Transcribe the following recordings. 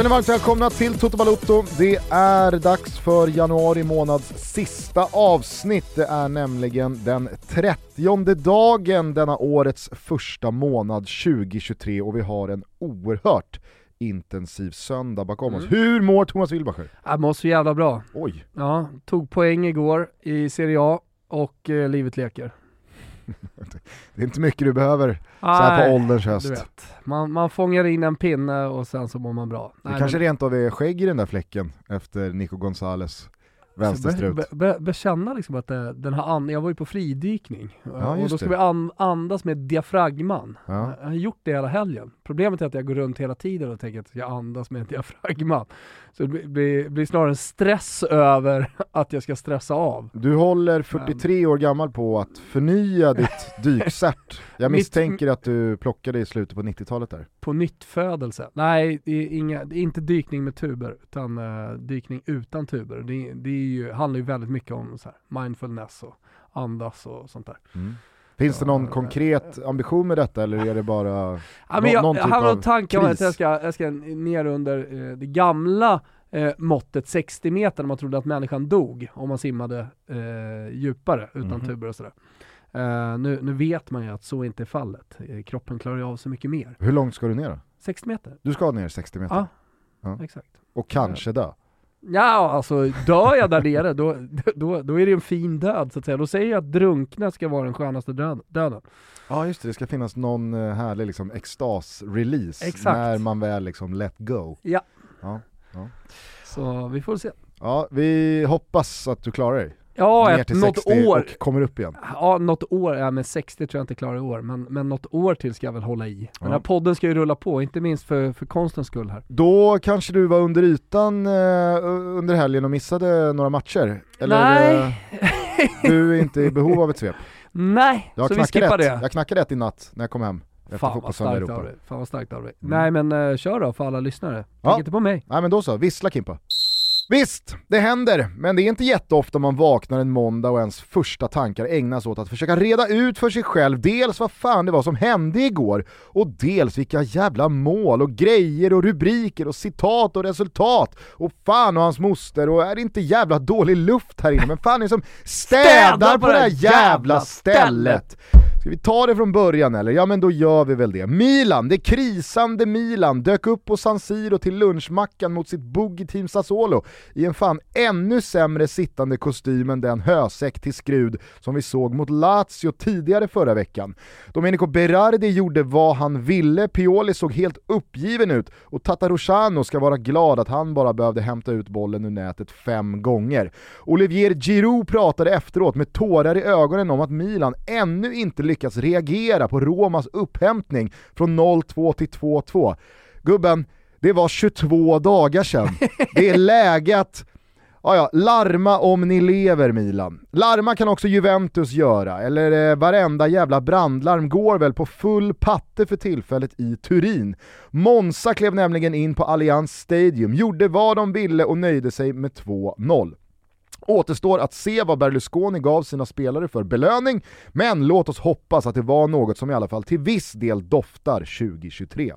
Känner varmt välkomna till Toto Balotto. Det är dags för januari månads sista avsnitt. Det är nämligen den 30 dagen denna årets första månad 2023 och vi har en oerhört intensiv söndag bakom oss. Hur mår Thomas Wilbacher? Jag mår så jävla bra. Oj, Ja, tog poäng igår i Serie A och eh, livet leker. det är inte mycket du behöver så här på ålderns höst. Man, man fångar in en pinne och sen så mår man bra. Det kanske rent av är skägg i den där fläcken efter Nico Gonzales vänsterstrut. Be, be, bekänna liksom att det, den här and, jag var ju på fridykning och just då ska det. vi an, andas med diafragman. Ja. Jag har gjort det hela helgen. Problemet är att jag går runt hela tiden och tänker att jag andas med en diafragma. Så det blir, blir, snarare en stress över att jag ska stressa av. Du håller 43 år gammal på att förnya ditt dykcert. Jag misstänker att du plockade i slutet på 90-talet där. På nytt födelse. Nej, det är, inga, det är inte dykning med tuber, utan eh, dykning utan tuber. Det, det är ju, handlar ju väldigt mycket om så här, mindfulness och andas och sånt där. Finns det någon Ja, konkret ambition med detta eller är det bara Ja, men jag, någon jag typ har av någon tanke om att jag ska, jag ska ner under eh, det gamla eh, måttet 60 meter när man trodde att människan dog om man simmade eh, djupare utan Mhm. tuber och sådär. Eh, nu, nu vet man ju att så inte är fallet. Eh, kroppen klarar ju av så mycket mer. Hur långt ska du ner då? 60 meter? Du ska ner 60 meter Ja, Ja. exakt. och kanske dö. Ja, alltså dör jag där nere, då, då, då är det en fin död så att säga. Då säger jag att drunkna ska vara den skönaste död, döden. Ja just det, det ska finnas någon eh, härlig liksom extas-release Exakt. när man väl liksom let go. Ja. Ja. Så vi får se. Ja, vi hoppas att du klarar dig. Ja, ner till något 60 år. och kommer upp igen. Ja, något år, ja men 60 tror jag inte klarar i år, men, men något år till ska jag väl hålla i. Den Ja. här podden ska ju rulla på, inte minst för, för konstens skull här. Då kanske du var under ytan eh, under helgen och missade några matcher? Eller Nej. eh, du är inte i behov av ett svep? Nej, Jag så vi skippar rätt. det. Jag knackade rätt i natt när jag kom hem Fan vad starkt av Europa. dig. Fan vad starkt av dig. Mm. Nej men uh, kör då för alla lyssnare. Ja. Tänk inte på mig. Nej men då så, vissla Kimpa. Visst, det händer, men det är inte jätteofta man vaknar en måndag och ens första tankar ägnas åt att försöka reda ut för sig själv dels vad fan det var som hände igår och dels vilka jävla mål och grejer och rubriker och citat och resultat och fan och hans moster och är det inte jävla dålig luft här inne men fan är det som städar på det här jävla stället. Ska vi ta det från början eller? Ja men då gör vi väl det. Milan, det krisande Milan, dök upp på San Siro till lunchmackan mot sitt boogie Team Sassuolo i en fan ännu sämre sittande kostym än den hösäck till skrud som vi såg mot Lazio tidigare förra veckan. Domenico Berardi gjorde vad han ville, Pioli såg helt uppgiven ut och Tatarusano ska vara glad att han bara behövde hämta ut bollen ur nätet fem gånger. Olivier Giroud pratade efteråt med tårar i ögonen om att Milan ännu inte lyckats reagera på Romas upphämtning från 0-2 till 2-2. Gubben, det var 22 dagar sedan. Det är läge att Ja, ja, larma om ni lever Milan. Larma kan också Juventus göra, eller eh, varenda jävla brandlarm går väl på full patte för tillfället i Turin. Monza klev nämligen in på Allianz Stadium, gjorde vad de ville och nöjde sig med 2-0. Återstår att se vad Berlusconi gav sina spelare för belöning, men låt oss hoppas att det var något som i alla fall till viss del doftar 2023.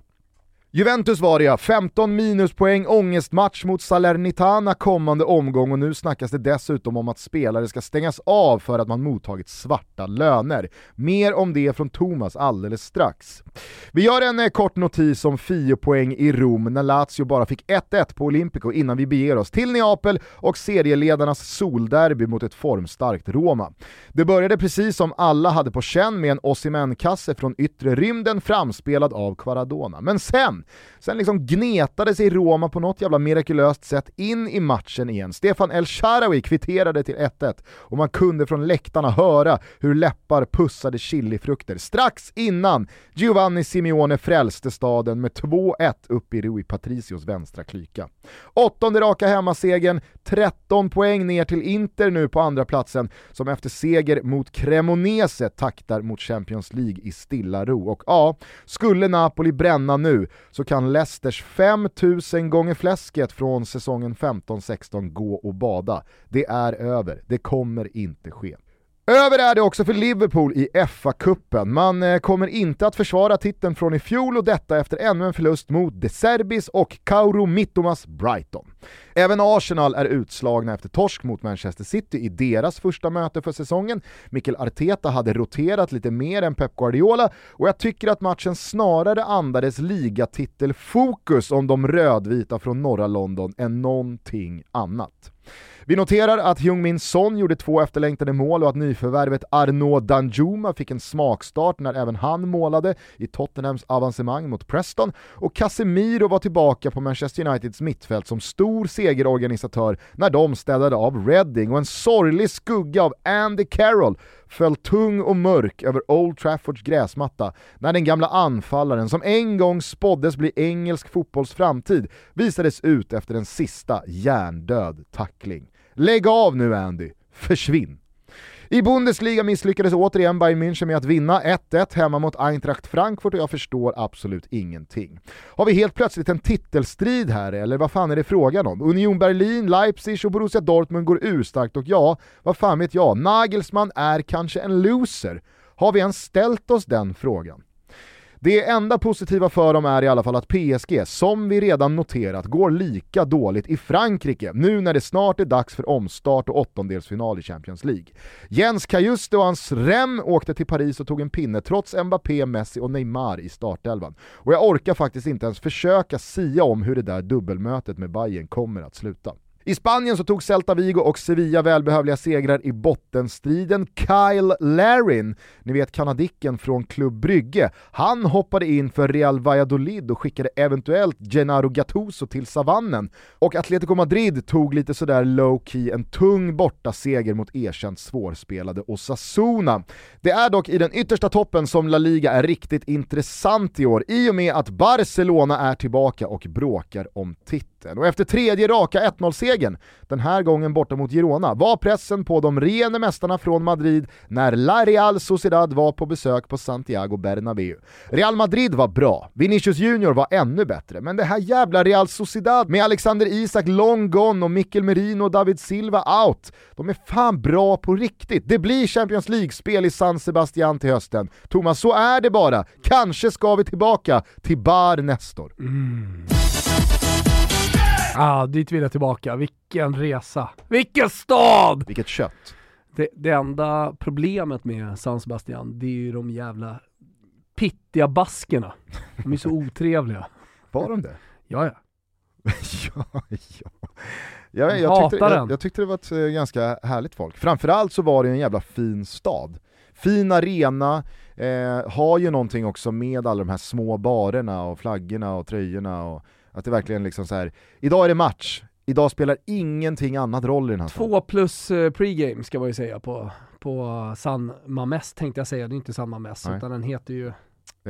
Juventus var det ja, 15 minuspoäng, ångestmatch mot Salernitana kommande omgång och nu snackas det dessutom om att spelare ska stängas av för att man mottagit svarta löner. Mer om det från Thomas alldeles strax. Vi gör en eh, kort notis om 10 poäng i Rom när Lazio bara fick 1-1 på Olympico innan vi beger oss till Neapel och serieledarnas solderby mot ett formstarkt Roma. Det började precis som alla hade på känn med en Osimhen-kasse från yttre rymden framspelad av Quaradona. Men sen Sen liksom gnetade sig Roma på något jävla mirakulöst sätt in i matchen igen. Stefan El Sharawi kvitterade till 1-1 och man kunde från läktarna höra hur läppar pussade chilifrukter strax innan Giovanni Simeone frälste staden med 2-1 upp i Rui Patricios vänstra klyka. Åttonde raka hemmasegern, 13 poäng ner till Inter nu på andra platsen som efter seger mot Cremonese taktar mot Champions League i stilla ro. Och ja, skulle Napoli bränna nu så kan Leicesters 5000 gånger fläsket från säsongen 15-16 gå och bada. Det är över, det kommer inte ske. Över är det också för Liverpool i FA-cupen. Man eh, kommer inte att försvara titeln från i fjol och detta efter ännu en förlust mot De Serbis och Kauro Mittomas Brighton. Även Arsenal är utslagna efter torsk mot Manchester City i deras första möte för säsongen. Mikel Arteta hade roterat lite mer än Pep Guardiola och jag tycker att matchen snarare andades ligatitelfokus om de rödvita från norra London än någonting annat. Vi noterar att Heung-Min Son gjorde två efterlängtade mål och att nyförvärvet Arnaud Danjuma fick en smakstart när även han målade i Tottenhams avancemang mot Preston och Casemiro var tillbaka på Manchester Uniteds mittfält som stor segerorganisatör när de städade av Reading och en sorglig skugga av Andy Carroll föll tung och mörk över Old Traffords gräsmatta när den gamla anfallaren som en gång spåddes bli engelsk fotbolls framtid visades ut efter en sista hjärndöd tackling. Lägg av nu Andy, försvinn! I Bundesliga misslyckades återigen Bayern München med att vinna 1-1 hemma mot Eintracht Frankfurt och jag förstår absolut ingenting. Har vi helt plötsligt en titelstrid här eller vad fan är det frågan om? Union Berlin, Leipzig och Borussia Dortmund går urstarkt och ja, vad fan vet jag, Nagelsmann är kanske en loser. Har vi ens ställt oss den frågan? Det enda positiva för dem är i alla fall att PSG, som vi redan noterat, går lika dåligt i Frankrike nu när det snart är dags för omstart och åttondelsfinal i Champions League. Jens Kajuste och hans Rem åkte till Paris och tog en pinne trots Mbappé, Messi och Neymar i startelvan. Och jag orkar faktiskt inte ens försöka sia om hur det där dubbelmötet med Bayern kommer att sluta. I Spanien så tog Celta Vigo och Sevilla välbehövliga segrar i bottenstriden. Kyle Larin, ni vet kanadicken från Club Brygge, han hoppade in för Real Valladolid och skickade eventuellt Gennaro Gattuso till savannen. Och Atletico Madrid tog lite sådär low-key en tung bortaseger mot erkänt svårspelade Osasuna. Det är dock i den yttersta toppen som La Liga är riktigt intressant i år, i och med att Barcelona är tillbaka och bråkar om titeln. Och efter tredje raka 1-0-segern segern, den här gången borta mot Girona, var pressen på de rene mästarna från Madrid när La Real Sociedad var på besök på Santiago Bernabéu. Real Madrid var bra, Vinicius Junior var ännu bättre, men det här jävla Real Sociedad med Alexander Isak long gone och Mikkel Merino och David Silva out, de är fan bra på riktigt. Det blir Champions League-spel i San Sebastian till hösten. Thomas, så är det bara. Kanske ska vi tillbaka till Bar Nestor. Mm. Ah, dit vill jag tillbaka. Vilken resa. Vilken stad! Vilket kött. Det, det enda problemet med San Sebastian, det är ju de jävla pittiga baskerna. De är så otrevliga. Var de det? Ja, ja. ja, ja. Jag, jag, tyckte, jag, jag, tyckte det var ett eh, ganska härligt folk. Framförallt så var det en jävla fin stad. Fin arena, eh, har ju någonting också med alla de här små barerna och flaggorna och tröjorna och att det verkligen liksom så här. idag är det match, idag spelar ingenting annat roll i den här Två plus uh, pregame ska man ju säga på, på San Mames tänkte jag säga, det är inte San Mames utan den heter ju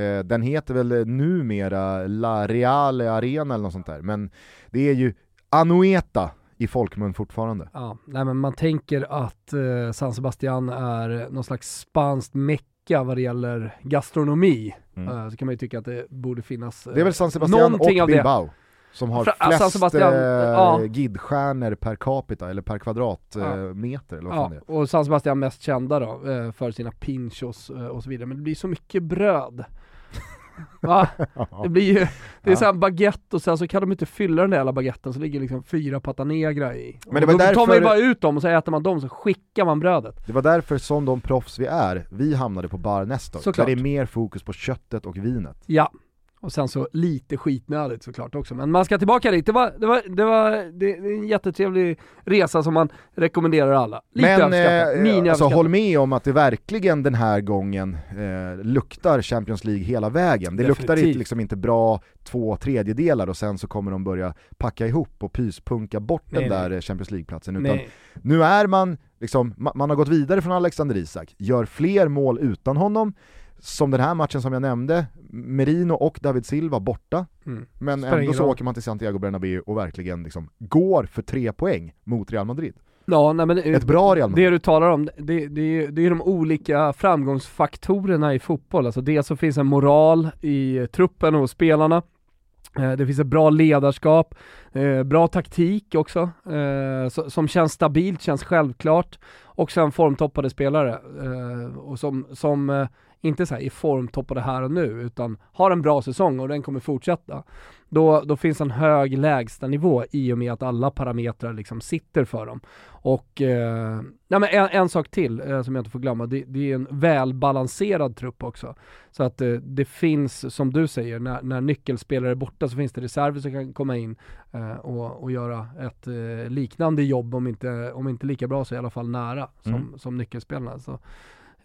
eh, Den heter väl numera La Reale Arena eller något sånt där, men det är ju Anueta i folkmun fortfarande. Ja, nej men man tänker att eh, San Sebastian är någon slags spanskt mecka vad det gäller gastronomi. Mm. Uh, så kan man ju tycka att det borde finnas Det är väl San Sebastian och Bilbao? Som har Fra flest Sebastian, eh, ja. gidstjärnor per capita, eller per kvadratmeter. Ja. eller vad ja. det är. Och San Sebastian mest kända då, eh, för sina pinchos eh, och så vidare. Men det blir så mycket bröd. Va? Det blir ju, det är ja. såhär baguette och sen så kan de inte fylla den där jävla baguetten så ligger liksom fyra patanegra i. Men det var då därför... tar man ju bara ut dem och så äter man dem så skickar man brödet. Det var därför som de proffs vi är, vi hamnade på Bar Nestor. Såklart. Där det är mer fokus på köttet och vinet. Ja, och sen så lite skitnödigt såklart också. Men man ska tillbaka dit. Det var, det var, det var det är en jättetrevlig resa som man rekommenderar alla. Lite Men eh, alltså, håll med om att det verkligen den här gången eh, luktar Champions League hela vägen. Det Definitivt. luktar liksom inte bra två tredjedelar och sen så kommer de börja packa ihop och pyspunka bort nej, den där nej. Champions League-platsen. Utan nej. nu är man, liksom, man har gått vidare från Alexander Isak, gör fler mål utan honom, som den här matchen som jag nämnde, Merino och David Silva borta, mm. men Spelar ändå så åker man till Santiago Bernabéu och verkligen liksom går för tre poäng mot Real Madrid. Ja, nej, men Ett bra Real Madrid. Det du talar om, det, det, det är de olika framgångsfaktorerna i fotboll. Alltså dels så finns en moral i truppen och spelarna, Eh, det finns ett bra ledarskap, eh, bra taktik också, eh, som känns stabilt, känns självklart. Och sen formtoppade spelare, och som, som inte så i formtoppade här och nu, utan har en bra säsong och den kommer fortsätta. Då, då finns en hög lägstanivå i och med att alla parametrar liksom sitter för dem. Och, eh, ja, men en, en sak till eh, som jag inte får glömma, det, det, är en välbalanserad trupp också. Så att eh, det finns, som du säger, när, när nyckelspelare är borta så finns det reserver som kan komma in eh, och, och göra ett eh, liknande jobb, om inte, om inte lika bra så i alla fall nära som, mm. som nyckelspelarna. Så,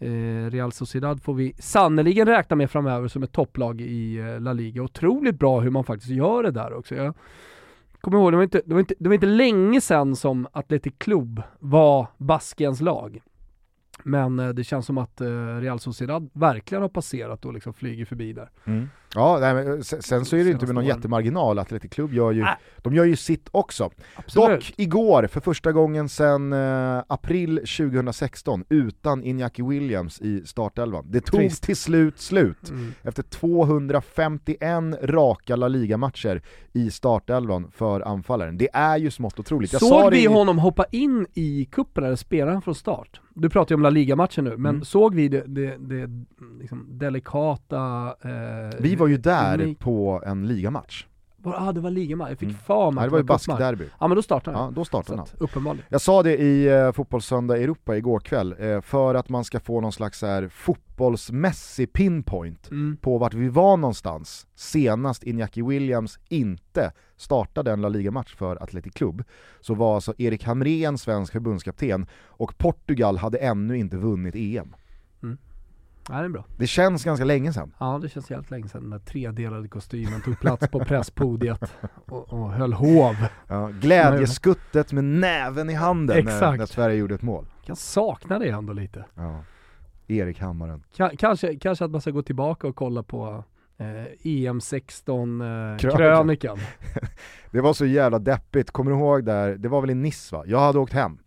Eh, Real Sociedad får vi sannerligen räkna med framöver som ett topplag i eh, La Liga. Otroligt bra hur man faktiskt gör det där också. Jag kommer ihåg, det var inte, det var inte, det var inte länge sedan som Atletic Club var Baskiens lag. Men eh, det känns som att Real Sociedad verkligen har passerat och liksom flyger förbi där. Mm. Ja, nej, men sen så är det inte med någon jättemarginal, Atletic Club gör ju, äh. de gör ju sitt också. Absolut. Dock igår, för första gången sedan eh, april 2016, utan Iñaki Williams i startelvan. Det tog Trist. till slut slut, mm. efter 251 raka La Liga-matcher i startelvan för anfallaren. Det är ju smått otroligt. Jag såg vi i... honom hoppa in i kuppen eller spelar han från start? Du pratar ju om La Liga-matchen nu, men mm. såg vi det, det, det liksom delikata eh, Vi var ju där unik... på en ligamatch. Ja ah, det var ligamatch, jag fick mm. för mig Det var ju baskderby. Ja men då startade han. Ja då startade han. Uppenbarligen. Jag sa det i eh, Fotbollssöndag Europa igår kväll, eh, för att man ska få någon slags här fotbollsmässig pinpoint mm. på vart vi var någonstans senast Iñaki Williams inte startade en La Liga-match för Atletic Club, så var alltså Erik Hamrén svensk förbundskapten och Portugal hade ännu inte vunnit EM. Ja, det är bra. Det känns ganska länge sedan. Ja, det känns jävligt länge sedan den där tredelade kostymen tog plats på presspodiet och, och höll hov. Ja, glädjeskuttet med näven i handen när, när, Sverige gjorde ett mål. Jag saknar det ändå lite. Ja. Erik Hammaren. K kanske, kanske att man ska gå tillbaka och kolla på eh, EM16-krönikan. Eh, det var så jävla deppigt, kommer du ihåg där, det var väl i Nice va? Jag hade åkt hem.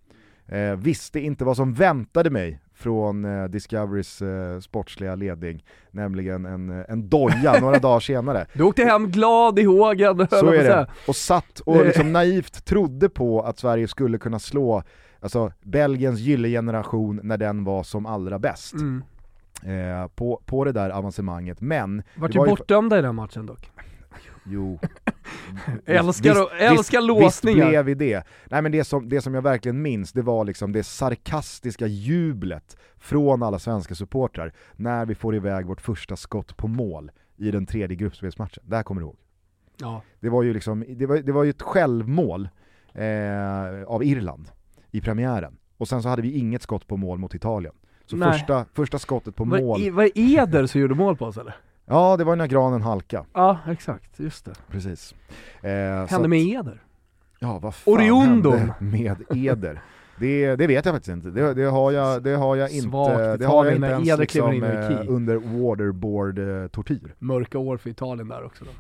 Eh, visste inte vad som väntade mig från eh, Discoverys eh, sportsliga ledning, nämligen en, eh, en doja några dagar senare. Du åkte hem glad i hågen, Så är det, och satt och liksom naivt trodde på att Sverige skulle kunna slå alltså, Belgiens generation när den var som allra bäst. Mm. Eh, på, på det där avancemanget, men... Vart ju bortdömda i den matchen dock. Jo. älskar, visst, älskar visst, låsningar. Visst blev vi det. Nej men det som, det som jag verkligen minns, det var liksom det sarkastiska jublet från alla svenska supportrar när vi får iväg vårt första skott på mål i den tredje gruppspelsmatchen. Det här kommer du ihåg? Ja. Det var ju liksom, det var, det var ju ett självmål eh, av Irland i premiären. Och sen så hade vi inget skott på mål mot Italien. Så första, första skottet på var, mål... Var det Eder som gjorde mål på oss eller? Ja, det var när granen halka. Ja, exakt, just det. Precis. Eh, hände med Eder? Ja, vad fan Oriondon. hände med Eder? Det, det vet jag faktiskt inte. Det, det har jag, det har jag inte, det har jag inte ens liksom, eh, under waterboard-tortyr. Mörka år för Italien där också då.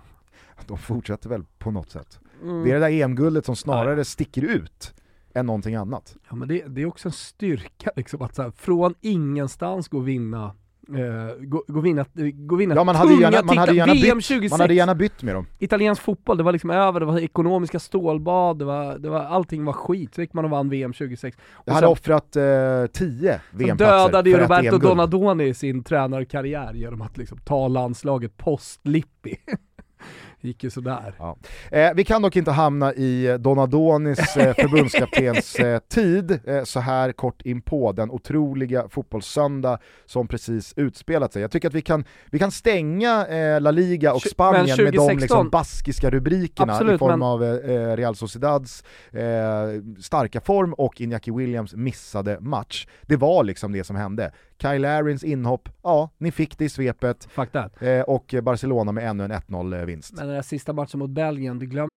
De fortsätter väl på något sätt. Mm. Det är det där EM-guldet som snarare Nej. sticker ut än någonting annat. Ja men det, det är också en styrka liksom, att så här, från ingenstans gå och vinna Uh, gå, gå vinna, gå vinna ja, man hade gärna, man hade gärna VM bytt, 26. Man hade gärna bytt med dem. Italiensk fotboll, det var liksom över, det var ekonomiska stålbad, det var, det var, allting var skit. Så gick man och vann VM 26. Och jag hade offrat uh, 10 VM-platser dödade ju Roberto Donadoni sin tränarkarriär genom att liksom ta landslaget post-Lippi. gick ju sådär. Ja. Eh, vi kan dock inte hamna i Donadonis eh, förbundskaptens eh, tid eh, så här kort in på den otroliga fotbollssöndag som precis utspelat sig. Jag tycker att vi kan, vi kan stänga eh, La Liga och Spanien 2016, med de liksom, baskiska rubrikerna Absolut, i form men... av eh, Real Sociedads eh, starka form och Iñaki Williams missade match. Det var liksom det som hände. Kyle Larins inhopp, ja, ni fick det i svepet. Fuck that. Eh, och Barcelona med ännu en 1-0-vinst. Men den där sista matchen mot Belgien, du glömmer...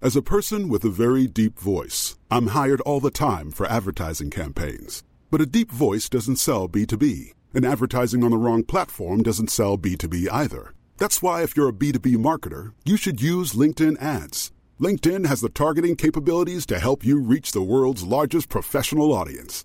As a person with a very deep voice, I'm hired all the time for advertising campaigns. But a deep voice doesn't sell B2B, and advertising on the wrong platform doesn't sell B2B either. That's why if you're a B2B marketer, you should use LinkedIn ads. LinkedIn has the targeting capabilities to help you reach the world's largest professional audience.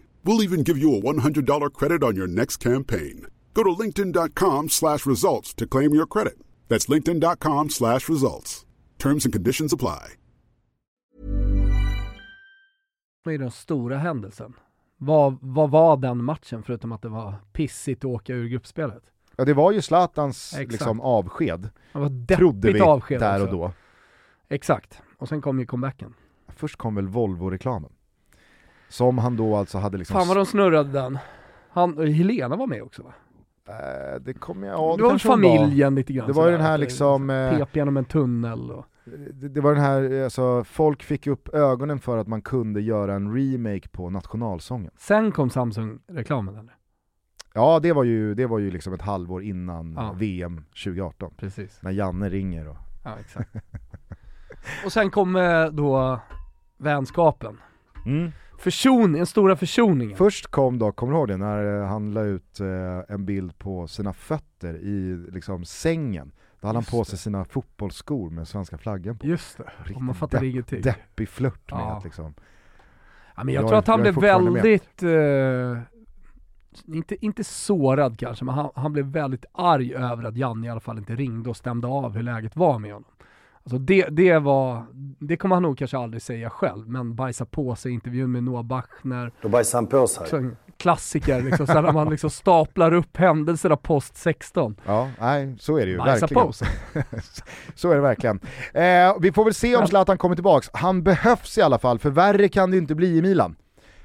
We'll even give you a $100 credit on your next campaign. Go to linkedin.com slash results to claim your credit. That's linkedin.com slash results. Terms and conditions apply. Vad är den stora händelsen? Vad, vad var den matchen förutom att det var pissigt att åka ur gruppspelet? Ja det var ju Zlatans Exakt. liksom, avsked, Det var trodde vi avsked där och också. då. Exakt, och sen kom ju comebacken. Först kom väl Volvo-reklamen. Som han då alltså hade liksom... Fan vad de snurrade den. Han, Helena var med också va? Eh, det kommer jag... Ja, det var väl kanske de var. familjen lite grann Det var ju den här det liksom, eh, Pep genom en tunnel och... Det, det var den här, alltså, folk fick upp ögonen för att man kunde göra en remake på nationalsången. Sen kom Samsung-reklamen eller? Ja det var ju, det var ju liksom ett halvår innan Ja. VM 2018. Precis. När Janne ringer och... Ja exakt. och sen kom eh, då vänskapen. Förson, den stora försoningen. Först kom då, kommer du ihåg det, när eh, han la ut eh, en bild på sina fötter i liksom sängen. Då hade han på det. sig sina fotbollsskor med svenska flaggan på. Just det, Riktigt och man fattar depp- ingenting. Deppig flört med Ja. att liksom... Ja, men jag, Jag tror att han blev väldigt, eh, inte, inte sårad kanske, men han, han blev väldigt arg över att Janne i alla fall inte ringde och stämde av hur läget var med honom. Alltså det, det var, det kommer han nog kanske aldrig säga själv, men bajsa på sig intervjun med Noah Bachner, Då bajsade han på sig. så klassiker liksom, så när man liksom staplar upp händelserna post 16. Ja, nej så är det ju Bajsa verkligen. på sig. så är det verkligen. Eh, vi får väl se om Zlatan kommer tillbaks. Han behövs i alla fall, för värre kan det inte bli i Milan.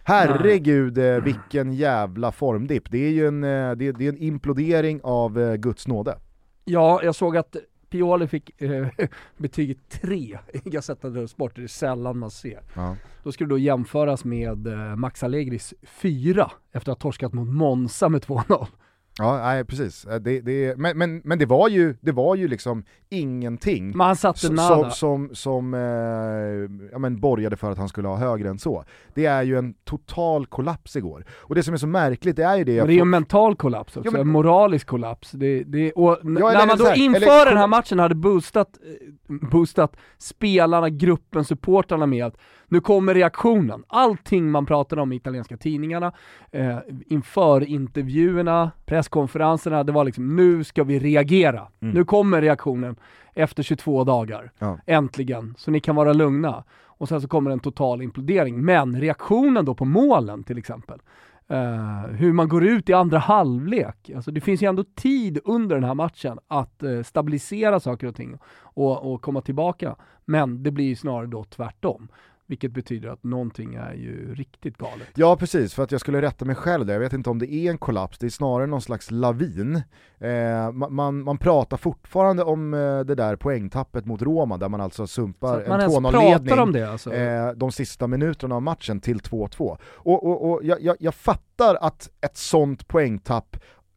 Herregud eh, vilken jävla formdipp. Det är ju en, eh, det, det är en implodering av eh, Guds nåde. Ja, jag såg att Pioli fick eh, betyget 3 i Gazzetta dello Sport, det är sällan man ser. Ja. Då skulle då jämföras med eh, Max Allegris 4 efter att ha torskat mot Monza med 2-0. Ja, nej precis. Eh, Det, det, men, men, men det var ju, det var ju liksom ingenting Men han satte som, nada. som, som eh, ja, men borgade för att han skulle ha högre än så. Det är ju en total kollaps igår. Och det som är så märkligt det är ju det... Men det är ju en mental kollaps också, Ja, men- en moralisk kollaps. Det, det, och Ja, eller- när man då här, inför eller- den här matchen hade boostat, eh, boostat spelarna, gruppen, supportrarna med att nu kommer reaktionen. Allting man pratade om i italienska tidningarna, eh, inför intervjuerna, presskonferenserna, det var liksom nu ska vi reagera. Nu kommer reaktionen efter 22 dagar. Ja. Äntligen, så ni kan vara lugna. Och sen så kommer en total implodering. Men reaktionen då på målen till exempel, eh, hur man går ut i andra halvlek. Alltså det finns ju ändå tid under den här matchen att eh, stabilisera saker och ting och, och komma tillbaka. Men det blir ju snarare då tvärtom. Vilket betyder att någonting är ju riktigt galet. Ja precis, för att jag skulle rätta mig själv där. Jag vet inte om det är en kollaps, det är snarare någon slags lavin. Eh, ma- man, man pratar fortfarande om eh, det där poängtappet mot Roma där man alltså Så sumpar man en ens 2-0-ledning pratar om det alltså. eh, de sista minuterna av matchen till 2-2. Och, och, och jag, jag, jag fattar att ett sånt poängtapp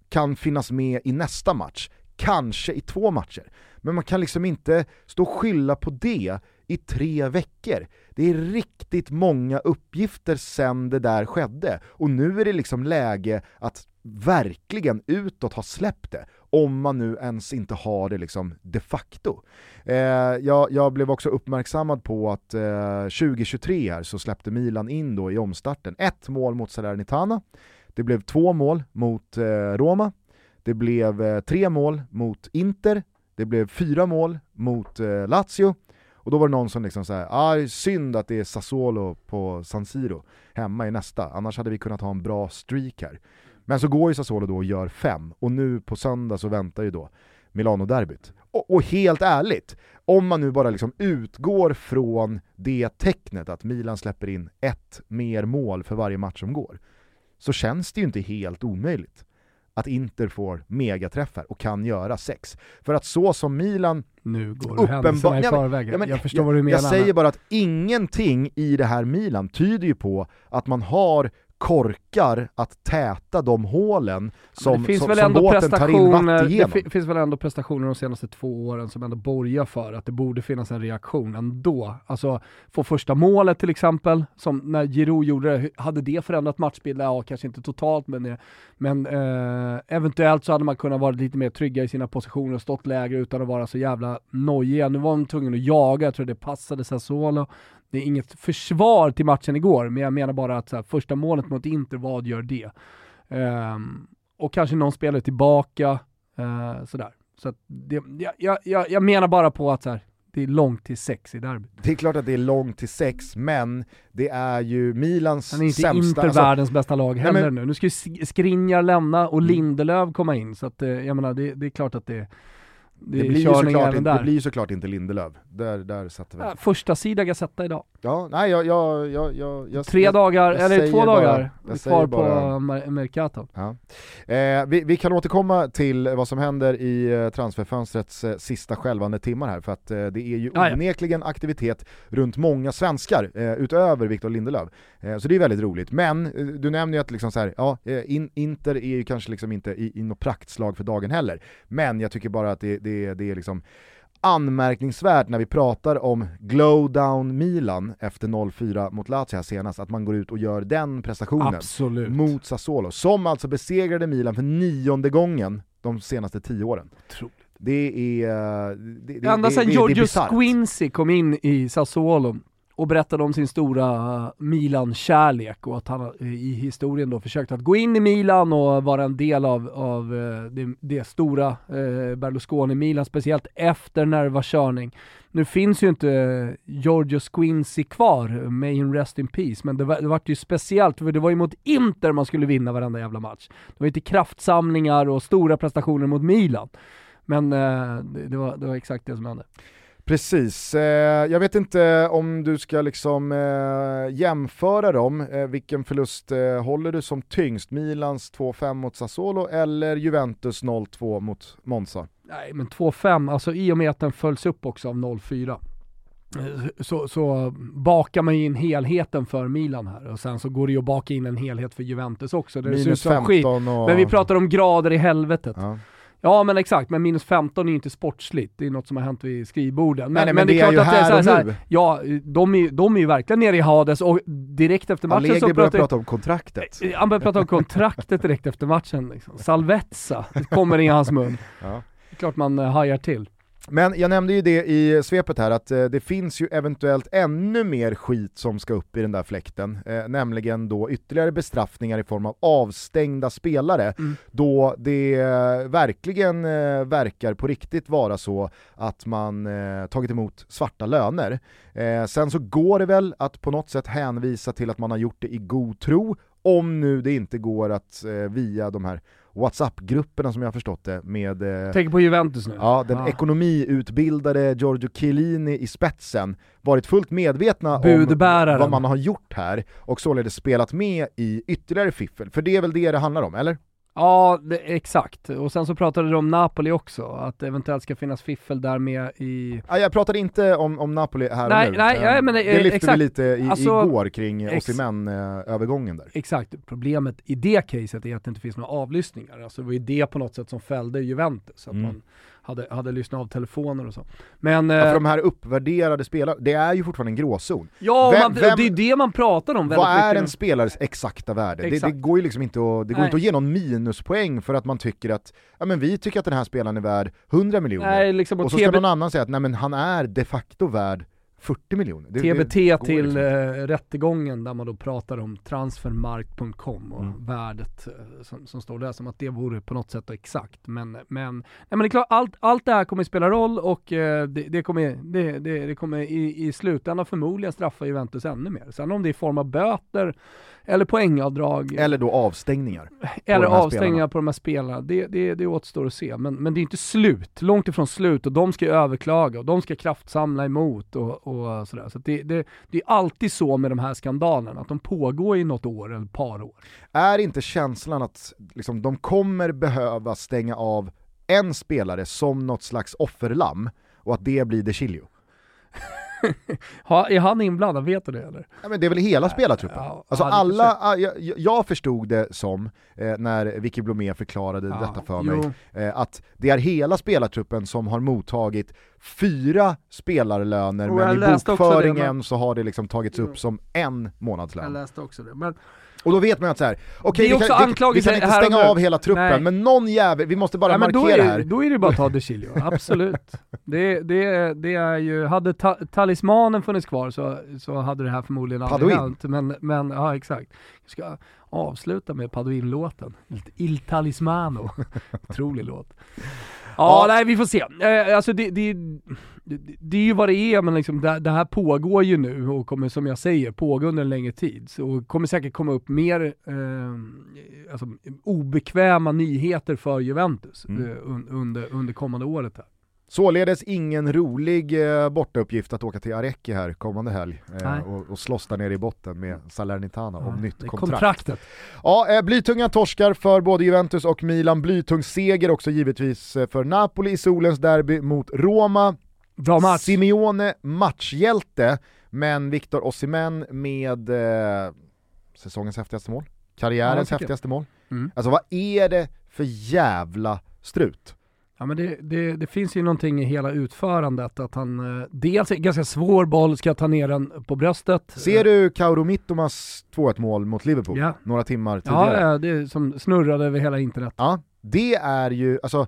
kan finnas med i nästa match, kanske i två matcher. Men man kan liksom inte stå och skylla på det i tre veckor. Det är riktigt många uppgifter sen det där skedde. Och nu är det liksom läge att verkligen utåt ha släppt det, om man nu ens inte har det liksom de facto. Eh, jag, jag blev också uppmärksammad på att eh, 2023 här så släppte Milan in då i omstarten. Ett mål mot Salernitana, det blev två mål mot eh, Roma, det blev eh, tre mål mot Inter, det blev fyra mål mot eh, Lazio, och då var det någon som liksom såhär, ah, synd att det är Sassuolo på San Siro hemma i nästa, annars hade vi kunnat ha en bra streak här. Men så går ju Sassuolo då och gör fem, och nu på söndag så väntar ju då Milano-derbyt. Och, och helt ärligt, om man nu bara liksom utgår från det tecknet att Milan släpper in ett mer mål för varje match som går, så känns det ju inte helt omöjligt att Inter får megaträffar och kan göra sex. För att så som Milan nu går du händelserna i förväg. ja, men jag förstår jag, vad du menar. Jag säger bara att ingenting i det här Milan tyder ju på att man har korkar att täta de hålen som, det finns som, väl som båten tar in vatten prestationer, det finns väl ändå prestationer de senaste två åren som ändå borgar för att det borde finnas en reaktion ändå. Alltså, få första målet till exempel, som när Giroud gjorde det, hade det förändrat matchbilden? Ja, kanske inte totalt, men, men eh, eventuellt så hade man kunnat vara lite mer trygga i sina positioner och stått lägre utan att vara så jävla nojiga. Nu var de tvungna att jaga, jag tror det passade Sassuolo. Det är inget försvar till matchen igår, men jag menar bara att här, första målet mot Inter, vad gör det? Ehm, och kanske någon spelare tillbaka, eh, sådär. Så det, jag, jag, jag, menar bara på att så här, det är långt till sex i derbyt. Det är klart att det är långt till sex, men det är ju Milans Han är inte sämsta... Inter alltså, världens bästa lag heller men- nu. Nu ska ju Sk- Skriniar lämna och Mm. Lindelöf komma in, så att eh, jag menar det, det är klart att det, det, det, blir ju såklart inte, där. det blir såklart inte Lindelöf. Där, där satte vi. Ja, första sida Gazetta idag. Ja, nej jag... jag, jag, jag, jag Tre jag, dagar, jag eller två bara- dagar jag kvar på bara- Mer- Mercato. Ja. Eh, vi, vi kan återkomma till vad som händer i eh, transferfönstrets eh, sista skälvande timmar här, för att eh, det är ju Ah, onekligen aktivitet runt många svenskar eh, utöver Victor Lindelöf. Eh, så det är väldigt roligt. Men du nämner ju att liksom så här, ja, in, Inter är ju kanske liksom inte i, i något praktslag för dagen heller. Men jag tycker bara att det, det, det är liksom anmärkningsvärt när vi pratar om glow down Milan efter 0-4 mot Lazio här senast, att man går ut och gör den prestationen Absolut. mot Sassuolo, som alltså besegrade Milan för nionde gången de senaste tio åren. Otroligt. Det är... eh, Det, det, Ända sedan Giorgio. Squincy kom in i Sassuolo och berättade om sin stora Milan-kärlek och att han eh, i historien då försökt att gå in i Milan och vara en del av, av eh, det, det stora eh, Berlusconi-Milan, speciellt efter Nerva körning. Nu finns ju inte Giorgio Squincy kvar, may in rest in peace, men det var, det var ju speciellt för det var ju mot Inter man skulle vinna varenda jävla match. Det var inte kraftsamlingar och stora prestationer mot Milan. Men det, var, det var exakt det som hände. Precis, eh, jag vet inte om du ska liksom eh, jämföra dem, eh, vilken förlust håller du som tyngst? Milans 2-5 mot Sassuolo eller Juventus 0-2 mot Monza? Nej men 2-5, alltså i och med att den följs upp också av 0-4 eh, så, så bakar man ju in helheten för Milan här och sen så går det ju att baka in en helhet för Juventus också. Det ser ut Minus som skit. 15 och... Men vi pratar om grader i helvetet. Ja. Ja. men exakt, men minus 15 är ju inte sportsligt. Det är något som har hänt vid skrivborden. Nej, nej, men det är ju här så och så nu. Ja, de är, de är ju verkligen nere i Hades och direkt efter matchen Allegri så pratar prata om kontraktet. han börjar prata om kontraktet direkt efter matchen. Liksom. Salvezza kommer i hans mun. Ja. Det är klart man eh, hajar till. Men jag nämnde ju det i svepet här att eh, det finns ju eventuellt ännu mer skit som ska upp i den där fläkten, eh, nämligen då ytterligare bestraffningar i form av avstängda spelare, Mm. då det eh, verkligen eh, verkar på riktigt vara så att man eh, tagit emot svarta löner. Eh, sen så går det väl att på något sätt hänvisa till att man har gjort det i god tro, om nu det inte går att via de här WhatsApp-grupperna som jag har förstått det med eh, Tänker på Juventus nu. Ja, den Ah. ekonomiutbildade Giorgio Chiellini i spetsen varit fullt medvetna om Budbäraren. vad man har gjort här och således spelat med i ytterligare fiffel. För det är väl det det handlar om, eller? Ja, det, exakt. Och sen så pratade du om Napoli också, att det eventuellt ska finnas fiffel där med i... Ja, jag pratade inte om, om Napoli här Nej, och nu. nej, Eh, ja, men, det eh, lyfte exakt. vi lite i, Alltså, igår kring Osimhen-övergången där. Exakt, problemet i det caset är att det inte finns några avlyssningar. Alltså det var ju det på något sätt som fällde Juventus, att Mm. man hade, hade lyssnat av telefoner och så. Men... Ja, eh, för de här uppvärderade spelarna, det är ju fortfarande en gråzon. ja, vem- man, vem- det är det man pratar om väldigt Vad är mycket en spelares exakta värde? Det, det Exakt. går ju liksom inte att, det går Nej. inte att ge någon minuspoäng för att man tycker att, ja men vi tycker att den här spelaren är värd 100 miljoner. Nej, liksom, och och så ska någon annan säga att nej men han är de facto värd 40 miljoner. Det- TBT det till liksom eh, rättegången där man då pratar om transfermarkt.com och Mm. värdet eh, som, som står där, som att det vore på något sätt exakt. Men, men, nej, men det är klart, allt, allt det här kommer spela roll och eh, det, det kommer, det, det, det kommer i, i slutändan förmodligen straffa Juventus ännu mer. Sen om det är i form av böter eller poängavdrag Eller då avstängningar. eller avstängningar spelarna. på de här spelarna, det, det, det återstår att se. Men, men det är inte slut, långt ifrån slut och de ska ju överklaga och de ska kraftsamla emot och, och sådär. Så det, det, det är alltid så med de här skandalerna, att de pågår i något år eller ett par år. Är inte känslan att liksom, de kommer behöva stänga av en spelare som något slags offerlamm och att det blir De Chilio? är han inblandad? Vet du det eller? Ja, men det är väl hela spelartruppen? Ja, alltså alla, ah, jag, jag förstod det som, eh, när Vicky Blomé förklarade Ja, detta för jo. mig, eh, att det är hela spelartruppen som har mottagit fyra spelarlöner, Och jag men i också det, bokföringen men- så har det liksom tagits upp Mm. som en Jag månadslön. läste också det. Men Och då vet man att så här, okej är vi, kan, vi, vi kan inte stänga av hela truppen, Nej. men någon jävel, vi måste bara Ja, men då, markera är, här. då är det bara att ta De Chilio, absolut. Det, det, det är ju, hade ta, talismanen funnits kvar så, så hade det här förmodligen aldrig hänt. Men, men ja exakt. Jag ska avsluta med Padoin-låten. Il Talismano. Otrolig låt. Ja, nej vi får se. Eh, alltså det, det, det, det är ju vad det är, men liksom det, det här pågår ju nu och kommer som jag säger pågå under en längre tid. Så kommer säkert komma upp mer eh, alltså, obekväma nyheter för Juventus Mm. eh, un, under, under kommande året. Här. Således ingen rolig eh, bortauppgift att åka till Arecchi här kommande helg eh, Nej. och, och slåss där nere i botten med Salernitana om Ja, nytt kontrakt. Kontraktet. Ja, eh, blytunga torskar för både Juventus och Milan, blytung seger också givetvis eh, för Napoli i solens derby mot Roma. Bra match. Simeone matchhjälte, men Victor Osimhen med eh, säsongens häftigaste mål, Ja, karriärens jag. häftigaste mål. Mm. Alltså vad är det för jävla strut? Ja men det, det, det finns ju någonting i hela utförandet att han, eh, dels är ganska svår boll, ska ta ner den på bröstet. Ser du Kauro Mittomas 2-1 mål mot Liverpool Ja. några timmar tidigare? Ja, det som snurrade över hela internet. Ja, det är ju, alltså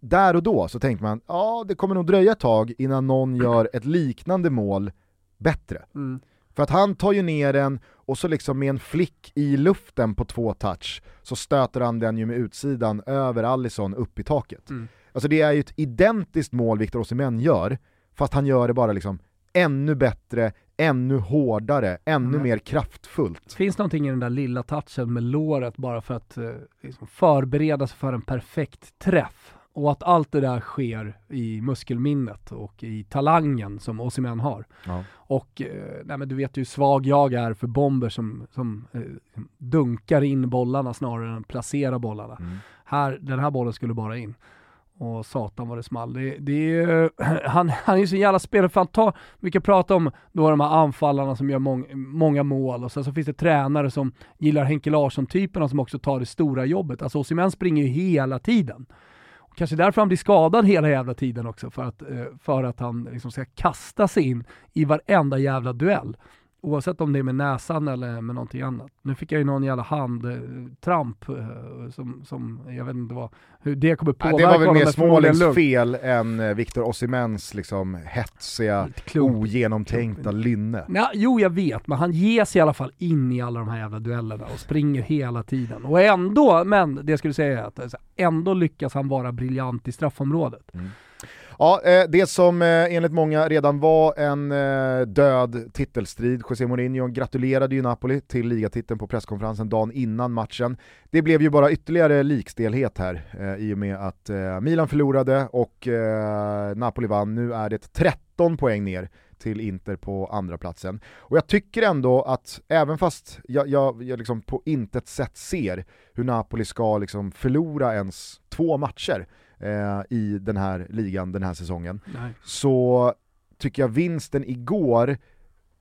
där och då så tänkte man, ja det kommer nog dröja ett tag innan någon gör ett liknande mål bättre. Mm. För att han tar ju ner den och så liksom med en flick i luften på två touch så stöter han den ju med utsidan över Allison upp i taket. Mm. Alltså det är ju ett identiskt mål Victor Osimhen gör, fast han gör det bara liksom ännu bättre, ännu hårdare, ännu Mm. mer kraftfullt. Det finns någonting i den där lilla touchen med låret bara för att eh, liksom förbereda sig för en perfekt träff. Och att allt det där sker i muskelminnet och i talangen som Osimhen har. Ja. Och eh, nej du vet ju hur svag jag är för bomber som, som eh, dunkar in bollarna snarare än placerar bollarna. Mm. Här, den här bollen skulle bara in. Och satan vad det small. Det, det är, han, han är ju så jävla spelare, för han tar, vi kan prata om då de här anfallarna som gör mång, många mål och sen så finns det tränare som gillar Henke Larsson-typerna som också tar det stora jobbet. Alltså Osimhen springer ju hela tiden. Kanske därför han blir skadad hela jävla tiden också, för att, eh, för att han liksom ska kasta sig in i varenda jävla duell. Oavsett om det är med näsan eller med någonting annat. Nu fick jag ju någon jävla handtramp eh, som, som, jag vet inte vad, hur det kommer påverka det var väl honom, mer Smålings fel än eh, Victor Osimens liksom hetsiga, ogenomtänkta lynne. Nej, jo jag vet, men han ger sig i alla fall in i alla de här jävla duellerna och springer hela tiden. Och ändå, men det skulle säga är att alltså, ändå lyckas han vara briljant i straffområdet. Ja, eh, det som eh, enligt många redan var en eh, död titelstrid, José Mourinho gratulerade ju Napoli till ligatiteln på presskonferensen dagen innan matchen. Det blev ju bara ytterligare likstelhet här i och med att Milan förlorade och Napoli vann. Nu är det 13 poäng ner till Inter på andra platsen. Och jag tycker ändå att, även fast jag, jag, jag liksom på intet sätt ser hur Napoli ska liksom förlora ens två matcher eh, i den här ligan den här säsongen, Nej. så tycker jag vinsten igår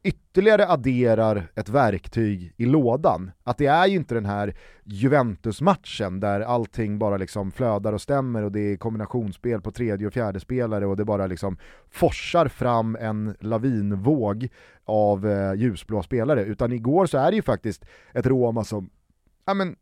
ytterligare adderar ett verktyg i lådan. Att det är ju inte den här Juventus-matchen där allting bara liksom flödar och stämmer och det är kombinationsspel på tredje och fjärde spelare och det bara liksom forsar fram en lavinvåg av eh, ljusblå spelare. Utan igår så är det ju faktiskt ett Roma som ja, men,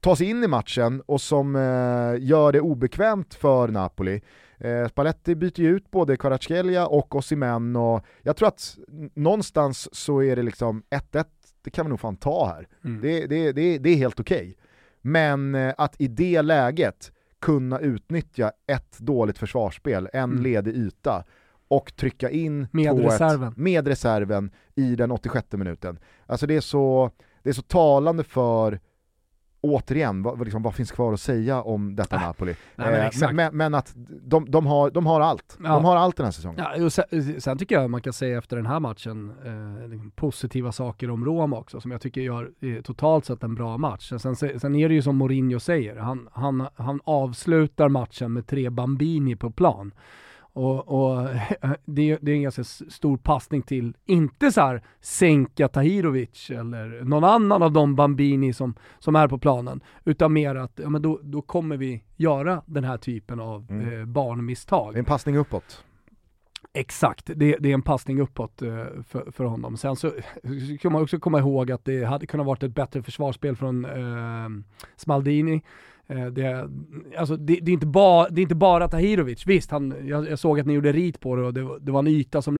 tar sig in i matchen och som eh, gör det obekvämt för Napoli. Eh, Spalletti byter ju ut både Kvaratskhelia och Osimhen och jag tror att någonstans så är det liksom 1-1, det kan vi nog fan ta här. Mm. Det, det, det, det är helt okej. Men eh, att i det läget kunna utnyttja ett dåligt försvarsspel, en Mm. ledig yta och trycka in Med 2-1 reserven. med reserven i den 86 minuten. Alltså det är så, det är så talande för återigen, vad, liksom, vad finns kvar att säga om detta Äh, Napoli? nej, men Eh, men, men att de, de, har, de har allt. Ja. De har allt den här säsongen. Ja, sen, sen tycker jag man kan säga efter den här matchen eh, liksom positiva saker om Roma också, som jag tycker gör eh, totalt sett en bra match. Sen, sen är det ju som Mourinho säger, han, han, han avslutar matchen med tre Bambini på plan. Och, och det, är, det, är en ganska stor passning till, inte så här sänka Tahirovic eller någon annan av de Bambini som, som är på planen, utan mer att ja, men då, då kommer vi göra den här typen av mm. eh, barnmisstag. Det är en passning uppåt. Exakt, det, det, är en passning uppåt eh, för, för honom. Sen så ska man också komma ihåg att det hade kunnat varit ett bättre försvarsspel från eh, Smaldini. Eh, det, alltså, det, det, är inte ba, det är inte bara Tahirovic, visst han, jag, jag, såg att ni gjorde rit på det och det, det var en yta som...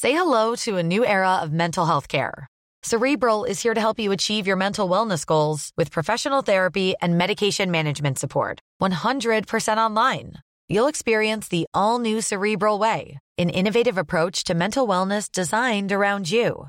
Say hello to a new era of mental health care. Cerebral is here to help you achieve your mental wellness goals with professional therapy and medication management support. 100% online. You'll experience the all new Cerebral Way, an innovative approach to mental wellness designed around you.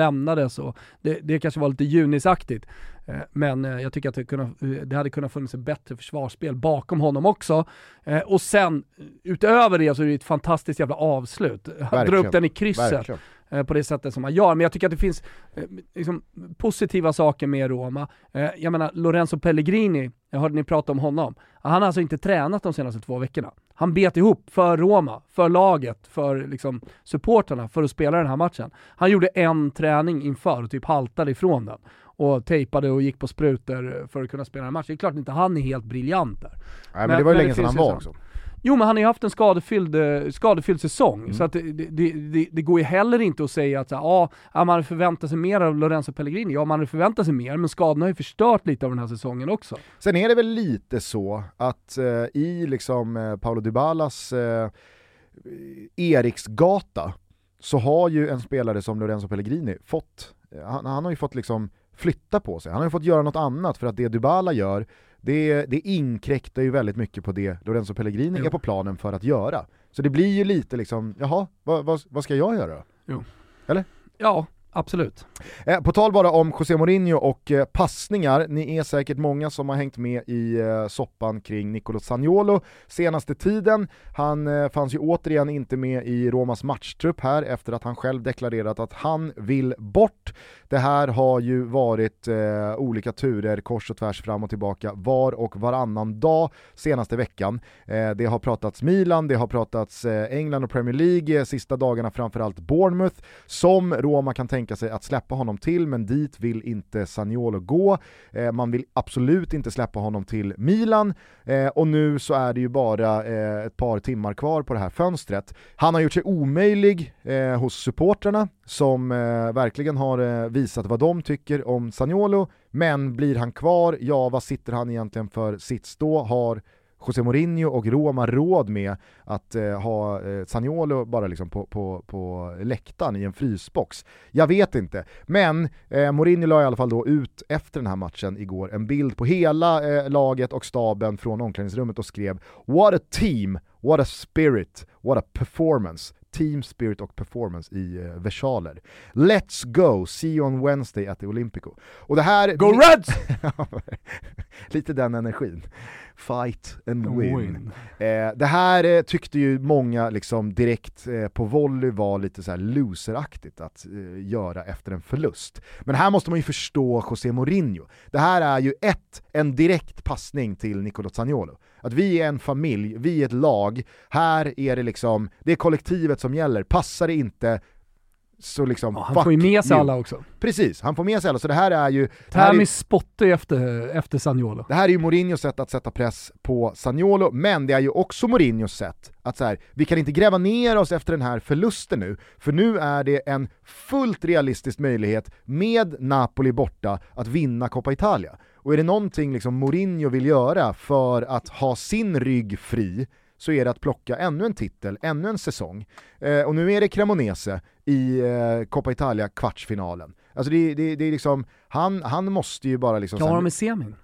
Lämnade så. Det, det kanske var lite junisaktigt. Eh, men eh, jag tycker att det, kunde, eh, det hade kunnat funnits ett bättre försvarsspel bakom honom också. Och sen, utöver det så är det ett fantastiskt jävla avslut. Han drar upp den i krysset. Verkligen på det sättet som han gör. Men jag tycker att det finns liksom, positiva saker med Roma. Jag menar, Lorenzo Pellegrini, jag hörde ni prata om honom. Han har alltså inte tränat de senaste två veckorna. Han bet ihop för Roma, för laget, för liksom, supporterna för att spela den här matchen. Han gjorde en träning inför och typ haltade ifrån den och tejpade och gick på sprutor för att kunna spela en match. Det är klart inte han är helt briljant där. Nej men, men det var ju länge sedan han var också. Jo men han har ju haft en skadefylld, eh, skadefylld säsong, mm. så att det, det, det, det, går ju heller inte att säga att ja, man förväntar sig mer av Lorenzo Pellegrini. Ja, man förväntar sig mer, men skadorna har ju förstört lite av den här säsongen också. Sen är det väl lite så att eh, i liksom eh, Paolo Dybalas eh, Eriksgata så har ju en spelare som Lorenzo Pellegrini fått, eh, han, han har ju fått liksom flytta på sig. Han har ju fått göra något annat för att det Dybala gör, det, det inkräktar ju väldigt mycket på det Lorenzo Pellegrini jo. är på planen för att göra. Så det blir ju lite liksom, jaha, vad, vad, vad ska jag göra? Jo. Eller? Ja, Absolut. Eh, på tal bara om José Mourinho och eh, passningar, ni är säkert många som har hängt med i eh, soppan kring Nicolo Zaniolo senaste tiden. Han eh, fanns ju återigen inte med i Romas matchtrupp här efter att han själv deklarerat att han vill bort. Det här har ju varit eh, olika turer kors och tvärs fram och tillbaka var och varannan dag senaste veckan. Eh, det har pratats Milan, det har pratats England och Premier League, sista dagarna framförallt Bournemouth, som Roma kan tänka sig att släppa honom till, men dit vill inte Saniolo gå. Eh, man vill absolut inte släppa honom till Milan, eh, och nu så är det ju bara eh, ett par timmar kvar på det här fönstret. Han har gjort sig omöjlig eh, hos supporterna som eh, verkligen har eh, visat vad de tycker om Saniolo, men blir han kvar, ja vad sitter han egentligen för sits då? Har José Mourinho och Roma råd med att eh, ha eh, Sagnolo bara liksom på, på, på läktaren i en frysbox? Jag vet inte, men eh, Mourinho la i alla fall då ut efter den här matchen igår en bild på hela eh, laget och staben från omklädningsrummet och skrev “What a team, what a spirit, what a performance” team spirit och performance i eh, versaler. Let's go, see you on Wednesday at the Olympico. Och det här... Go Reds! Lite den energin fight and win. win. Eh, det här eh, tyckte ju många liksom direkt eh, på volley var lite så här loseraktigt att eh, göra efter en förlust. Men här måste man ju förstå José Mourinho. Det här är ju ett, en direkt passning till Nicolo Zaniolo. Att vi är en familj, vi är ett lag, här är det liksom, det är kollektivet som gäller. Passar det inte, så liksom, ja, Han får ju med sig you. alla också. Precis, han får med sig alla, så det här är ju... Tammy spottar ju efter, efter Sagnolo. Det här är ju Mourinhos sätt att sätta press på Sagnolo, men det är ju också Mourinhos sätt att så här, vi kan inte gräva ner oss efter den här förlusten nu, för nu är det en fullt realistisk möjlighet med Napoli borta att vinna Coppa Italia. Och är det någonting liksom Mourinho vill göra för att ha sin rygg fri, så är det att plocka ännu en titel, ännu en säsong. Eh, och nu är det Cremonese i eh, Coppa Italia kvartsfinalen. Alltså det, det, det är liksom, han, han måste ju bara liksom... Klarar de semin?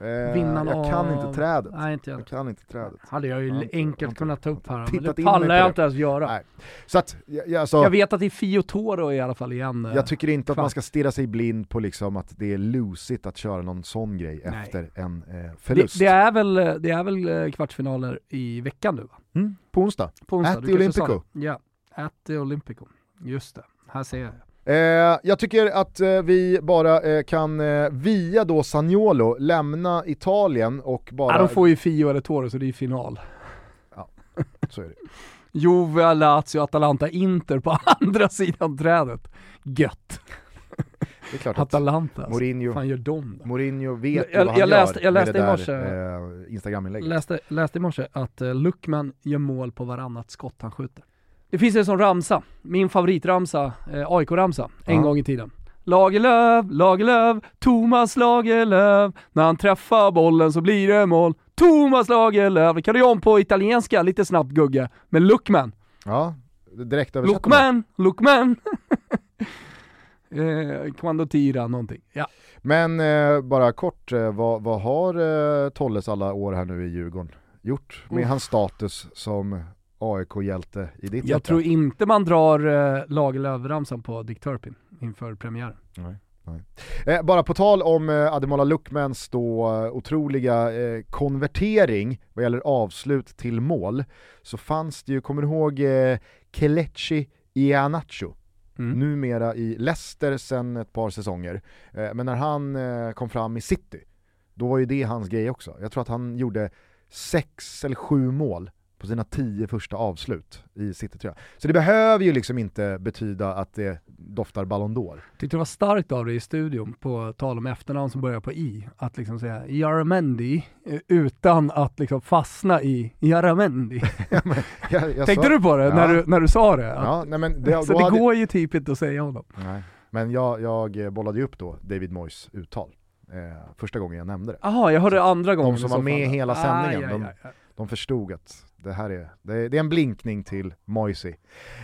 Eh, Vinnaren jag kan av- inte trädet. Nej inte jag. Jag kan inte trädet. hade jag ju Jag enkelt inte- kunnat ta upp här, men det pallar jag det. inte ens göra. Nej. Så att, jag, alltså, Jag vet att det är Fio Toro i alla fall igen. jag tycker inte att man ska stirra sig blind på liksom att det är lusigt att köra någon sån grej Nej. efter en eh, det, förlust. det, är väl, det är väl eh, kvartsfinaler i veckan nu va? Mm, på onsdag. På onsdag, At the Olympico. det. Ja, at the Olympico. Just det, här ser jag. Eh, jag tycker att eh, vi bara eh, kan eh, via då Sagnolo lämna Italien och bara... Ja, de får ju Fio eller Toro så det är final. Så är det. Juve, Lazio, Atalanta, Inter på andra sidan trädet. Gött. det är klart Atalanta alltså. Mourinho, fan gör de då? Mourinho vet Jag- vad han jag läste- gör jag med läste det i där morse- eh, Instagram-inlägget. Läste, läste i morse att uh, Luckman gör mål på varannat skott han skjuter. Det finns en sån ramsa, min favoritramsa, eh, AIK-ramsa, en Ja. gång i tiden. Lagerlöf, Lagerlöf, Thomas Lagerlöf. När han träffar bollen så blir det mål. Thomas Lagerlöf. Det kan du göra om på italienska lite snabbt Gugge. Men Luckman, Ja, direkt. Luckman, Luckman. eh, quando tira någonting. Ja. Men eh, bara kort, eh, vad, vad har eh, Tolles alla år här nu i Djurgården gjort med Uff. hans status som AIK-hjälte i ditt Jag hjärta? tror inte man drar eh, Lagerlöf-ramsan på Dick Turpin inför premiären. Eh, bara på tal om eh, Ademola Luckmans då eh, otroliga eh, konvertering vad gäller avslut till mål, så fanns det ju, kommer du ihåg eh, Kelechi Iheanacho? Mm. numera i Leicester sedan ett par säsonger. Eh, Men när han eh, kom fram i City, då var ju det hans grej också. Jag tror att han gjorde sex eller sju mål på sina tio första avslut i City tror jag. Så det behöver ju liksom inte betyda att det doftar Ballon d'Or. Tyckte det var starkt av dig i studion, på tal om efternamn som börjar på i, att liksom säga Jaramendi eh, utan att liksom fastna i Jaramendi. Jag, jag Tänkte sa- du på det Ja. när, du, när du sa det? Att, Ja, nej men det, så det hade... går ju typ inte att säga honom. Nej. Men jag, jag bollade ju upp då David Moyes uttal. Eh, första gången jag nämnde det. Jaha, jag hörde andra gången som i var så med fall. hela sändningen, Aj, de- aj, aj. De förstod att det här är, det är, det är en blinkning till Moisey.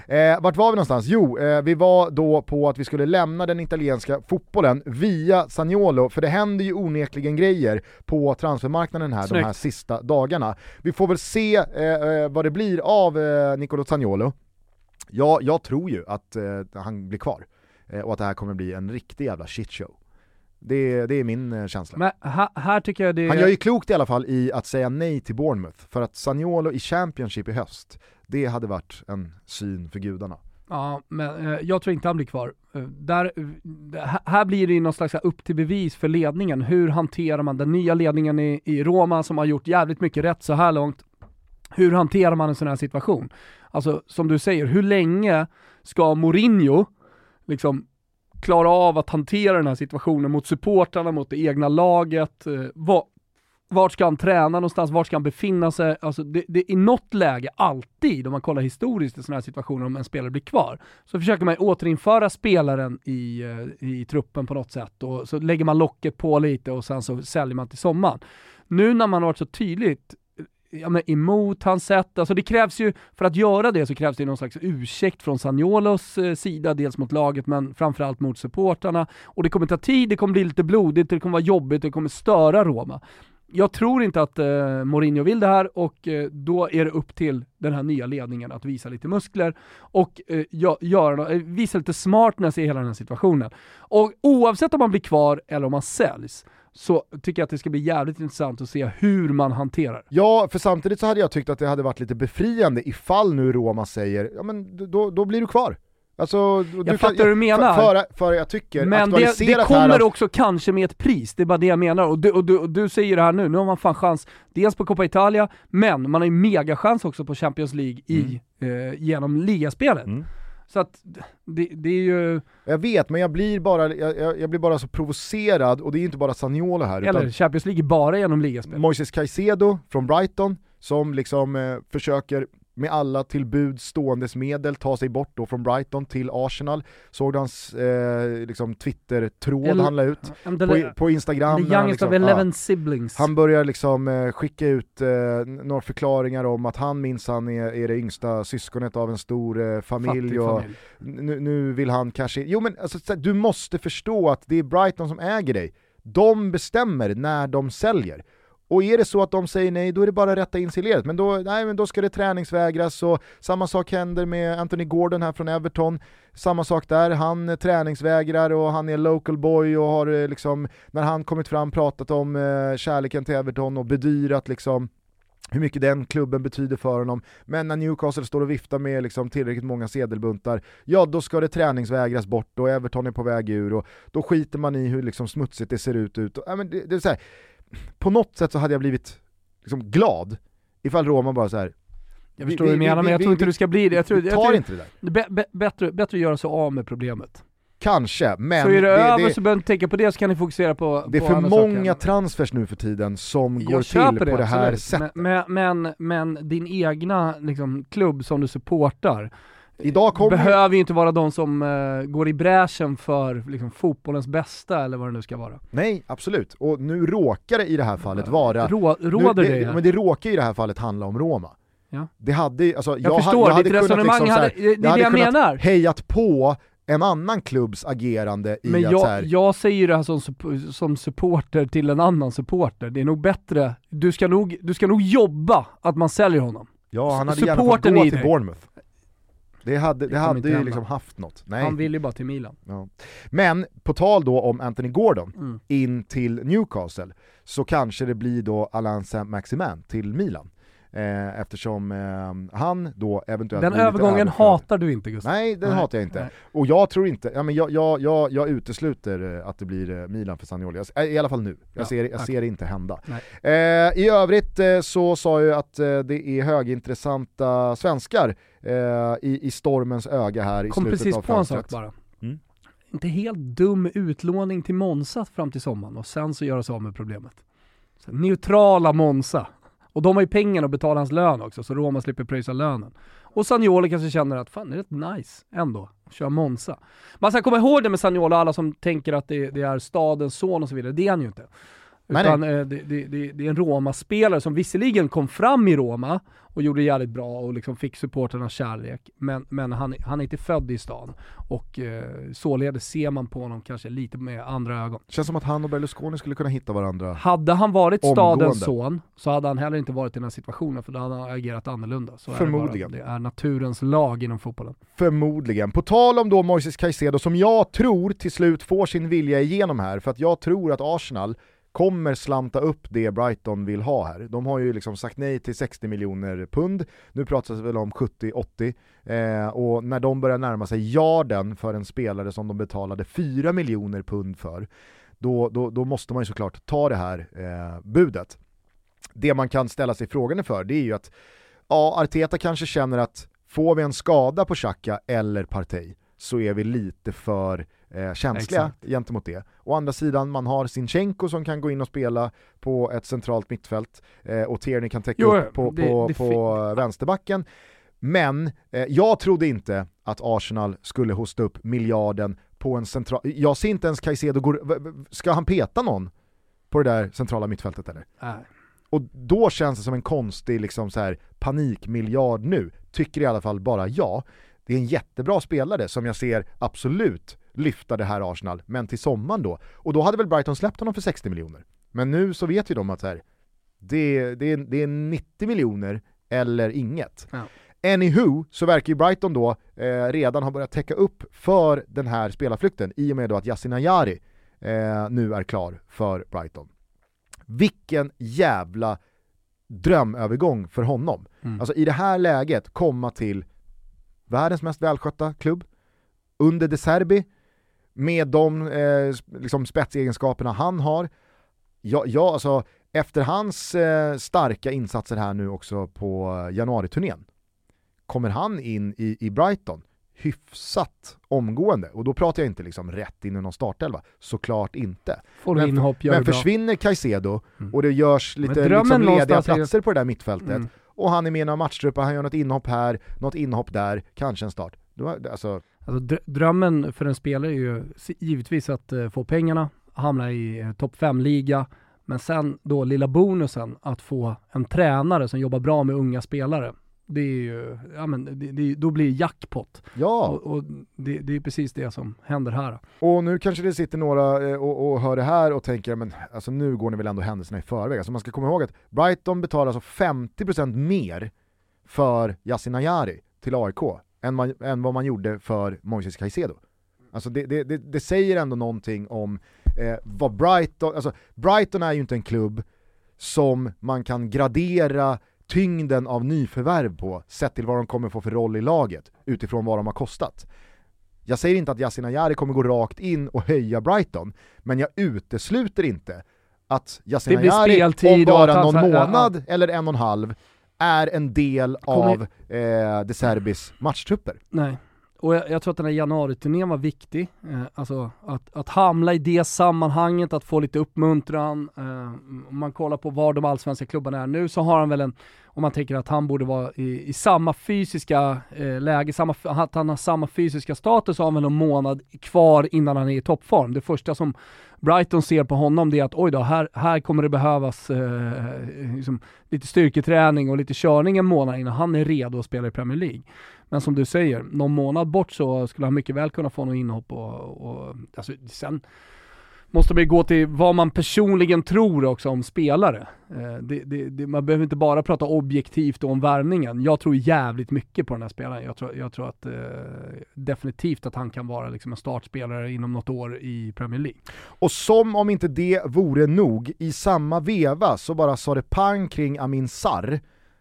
Eh, vart var vi någonstans? Jo, eh, vi var då på att vi skulle lämna den italienska fotbollen via Sagnolo, för det händer ju onekligen grejer på transfermarknaden här de här Snyggt. sista dagarna. Vi får väl se eh, eh, vad det blir av eh, Nicolo Sagnolo. Ja, jag tror ju att eh, han blir kvar eh, och att det här kommer bli en riktig jävla shitshow. Det, det är min eh, känsla. Men här, här tycker jag det Han gör ju klokt i alla fall i att säga nej till Bournemouth, för att Sagnolo i Championship i höst, det hade varit en syn för gudarna. Ja, men eh, jag tror inte han blir kvar. Eh, där, eh, här- blir det ju någon slags upp till bevis för ledningen. Hur hanterar man den nya ledningen i, i Roma som har gjort jävligt mycket rätt så här långt? Hur hanterar man en sån här situation? Alltså som du säger, hur länge ska Mourinho liksom klara av att hantera den här situationen mot supportrarna, mot det egna laget? Eh, vart ska han träna någonstans? Vart ska han befinna sig? Alltså det, det, I något läge, alltid, om man kollar historiskt i sådana här situationer, om en spelare blir kvar, så försöker man återinföra spelaren i, eh, i truppen på något sätt och så lägger man locket på lite och sen så säljer man till sommaren. Nu när man har varit så tydligt ja, men emot hans sätt, alltså det krävs ju, för att göra det så krävs det någon slags ursäkt från Sagnolos eh, sida, dels mot laget men framförallt mot supportrarna. Och det kommer ta tid, det kommer bli lite blodigt, det kommer vara jobbigt, det kommer störa Roma jag tror inte att eh, Mourinho vill det här och eh, då är det upp till den här nya ledningen att visa lite muskler och eh, göra, eh, visa lite smartness i hela den här situationen. Och oavsett om man blir kvar eller om man säljs, så tycker jag att det ska bli jävligt intressant att se hur man hanterar. Ja, för samtidigt så hade jag tyckt att det hade varit lite befriande ifall nu Roma säger, ja men då, då blir du kvar. Alltså, du Jag fattar hur du menar. För, för, för jag tycker Men det, det här kommer att- också kanske med ett pris, det är bara det jag menar. Och du, och, du, och du säger det här nu, nu har man fan chans, dels på Coppa Italia, men man har ju megachans också på Champions League i, eh, genom ligaspelet. Mm. Så att det, det är ju, Jag vet, men jag blir bara, jag, jag, blir bara så provocerad, och det är inte bara Sagnolo här, eller utan Champions League bara genom ligaspelet. Moises Caicedo från Brighton, som liksom eh, försöker med alla till bud ståendes medel ta sig bort då från Brighton till Arsenal. Såg du hans eh, liksom Twitter-tråd han la ut Um, på, the, på Instagram. the när han youngest liksom, of ja, eleven siblings. han börjar liksom eh, skicka ut eh, några förklaringar om att han minsann är, är det yngsta syskonet av en stor eh, familj och familj. nu, nu vill han kanske, jo men alltså, du måste förstå att det är Brighton som äger dig. De bestämmer när de säljer. Och är det så att de säger nej, då är det bara att rätta in sig i ledet. Men då, nej, men då ska det träningsvägras och samma sak händer med Anthony Gordon här från Everton. Samma sak där, han träningsvägrar och han är local boy och har eh, liksom, när han kommit fram pratat om eh, kärleken till Everton och bedyrat liksom hur mycket den klubben betyder för honom. Men när Newcastle står och viftar med liksom tillräckligt många sedelbuntar, ja då ska det träningsvägras bort och Everton är på väg ur och då skiter man i hur liksom smutsigt det ser ut. ut. Och, ja, men det, det är så här, på något sätt så hade jag blivit liksom glad ifall Roma bara så här. Jag vi- förstår vad du vi- menar vi- men jag vi- tror inte vi- du ska bli det. Jag tror, vi jag tar tror inte det där. det är bä- bä- bättre, bättre att göra sig av med problemet. Kanske, men så är det, det, över det, så behöver inte tänka på det så kan ni fokusera på det är på för många saker. transfers nu för tiden som Jag går till på det här absolut. sättet. Men, men, men, men din egna liksom, klubb som du supportar Idag kommer behöver ju inte vara de som eh, går i bräschen för liksom, fotbollens bästa eller vad det nu ska vara. Nej, absolut. Och nu råkar det i det här fallet vara Rå, råder nu, det? Men det råkar i det här fallet handla om Roma. Ja. Det hade, alltså, jag, jag förstår, jag hade ditt kunnat resonemang, liksom så hade, det är det jag kunnat menar. hejat på en annan klubbs agerande i Men att så jag, här, jag säger ju det här som, som supporter till en annan supporter. Det är nog bättre, du ska nog, du ska nog jobba att man säljer honom. ja han hade gärna fått supporten gå till. Bournemouth. Det hade, det hade ju liksom haft något. Nej. Han vill ju bara till Milan. Ja. Men på tal då om Anthony Gordon Mm. in till Newcastle så kanske det blir då Alain Saint-Maximin till Milan. Eh, eftersom eh, han då eventuellt Den övergången hatar du inte Gustav. Nej, den Nej, hatar jag inte. nej. Och jag tror inte, ja, men jag, jag, jag, jag utesluter eh, att det blir eh, Milan för Sagnoli, Jag- i alla fall nu. Jag, Ja, ser, jag okej. ser det inte hända. Eh, I övrigt eh, så sa jag att eh, det är högintressanta svenskar eh, i, i stormens öga här i Kom slutet precis av på en sak bara. Mm. Inte helt dum utlåning till Monza fram till sommaren och sen så göra sig av med problemet. Så, neutrala Monza. Och de har ju pengarna att betala hans lön också, så Roma slipper pröjsa lönen. Och Sagnoli kanske känner att fan det är rätt nice ändå, att köra Monza. Man ska alltså, komma ihåg det med Sagnoli, alla som tänker att det, det är stadens son och så vidare, det är han ju inte. Utan eh, det, det, det, det är en Roma-spelare som visserligen kom fram i Roma och gjorde det jävligt bra och liksom fick supporternas kärlek, men, men han, han är inte född i stan. Och eh, således ser man på honom kanske lite med andra ögon. Känns som att han och Berlusconi skulle kunna hitta varandra. Hade han varit Omgående. stadens son så hade han heller inte varit i den här situationen för då hade han agerat annorlunda. Så Förmodligen. Är det, bara. det är naturens lag inom fotbollen. Förmodligen. På tal om då Moises Caicedo som jag tror till slut får sin vilja igenom här, för att jag tror att Arsenal kommer slanta upp det Brighton vill ha här. De har ju liksom sagt nej till 60 miljoner pund, nu pratas det väl om 70-80, eh, och när de börjar närma sig yarden för en spelare som de betalade 4 miljoner pund för, då, då, då måste man ju såklart ta det här eh, budet. Det man kan ställa sig frågan för, det är ju att ja, Arteta kanske känner att får vi en skada på Xhaka eller Partey så är vi lite för eh, känsliga Exakt. gentemot det. Å andra sidan, man har Sinchenko som kan gå in och spela på ett centralt mittfält eh, och Tierney kan täcka Jo, upp på, det- på, det på vänsterbacken. Men eh, jag trodde inte att Arsenal skulle hosta upp miljarden på en central... Jag ser inte ens Caicedo gå... Ska han peta någon på det där centrala mittfältet eller? Nej. Och då känns det som en konstig liksom så här, panikmiljard nu, tycker i alla fall bara jag. Det är en jättebra spelare som jag ser absolut lyfta det här Arsenal, men till sommaren då. Och då hade väl Brighton släppt honom för 60 miljoner. Men nu så vet ju de att här, det, det, är, det är 90 miljoner eller inget. Ja. Anywho, så verkar ju Brighton då eh, redan ha börjat täcka upp för den här spelarflykten i och med då att Yasin Ayari eh, nu är klar för Brighton. Vilken jävla drömövergång för honom. Mm. Alltså i det här läget komma till världens mest välskötta klubb, under De Serbi, med de eh, liksom spetsegenskaperna han har. Ja, ja, alltså, efter hans eh, starka insatser här nu också på januariturnén, kommer han in i, i Brighton, hyfsat omgående. Och då pratar jag inte liksom rätt in i någon startelva, såklart inte. Får Men, inhopp, men försvinner Caicedo Mm. och det görs lite liksom, lediga platser på det där mittfältet Mm. och han är med i några matchtrupper, han gör något inhopp här, något inhopp där, kanske en start. Då, alltså, Alltså, dr- drömmen för en spelare är ju givetvis att eh, få pengarna, hamna i eh, topp 5-liga, men sen då lilla bonusen att få en tränare som jobbar bra med unga spelare. Det är ju, ja men det, det, då blir det jackpot. ja, Och, och det, det är precis det som händer här. och nu kanske det sitter några eh, och, och hör det här och tänker, men alltså nu går ni väl ändå händelserna i förväg. Alltså man ska komma ihåg att Brighton betalar alltså 50% mer för Yasin Ayari till AIK än, man, än vad man gjorde för Moises Caicedo. Alltså det, det, det, det säger ändå någonting om eh, vad Brighton, alltså Brighton är ju inte en klubb som man kan gradera tyngden av nyförvärv på, sett till vad de kommer få för roll i laget, utifrån vad de har kostat. Jag säger inte att Yasin Ayari kommer gå rakt in och höja Brighton, men jag utesluter inte att Yasin Ayari om bara någon månad eller en och en halv är en del av eh, De Serbis matchtrupper. Nej. Och jag, jag tror att den här januariturnén var viktig. Eh, alltså att, att hamna i det sammanhanget, att få lite uppmuntran. Eh, om man kollar på var de allsvenska klubbarna är nu så har han väl en, om man tänker att han borde vara i, i samma fysiska eh, läge, samma, att han har samma fysiska status, så har han väl en månad kvar innan han är i toppform. Det första som Brighton ser på honom det är att oj då, här, här kommer det behövas eh, liksom, lite styrketräning och lite körning en månad innan han är redo att spela i Premier League. Men som du säger, någon månad bort så skulle han mycket väl kunna få något inhopp och, och alltså, sen måste man ju gå till vad man personligen tror också om spelare. Eh, det, det, det, man behöver inte bara prata objektivt om värvningen. Jag tror jävligt mycket på den här spelaren. Jag tror, jag tror att eh, definitivt att han kan vara liksom en startspelare inom något år i Premier League. Och som om inte det vore nog, i samma veva så bara sa det pang kring Amin Sarr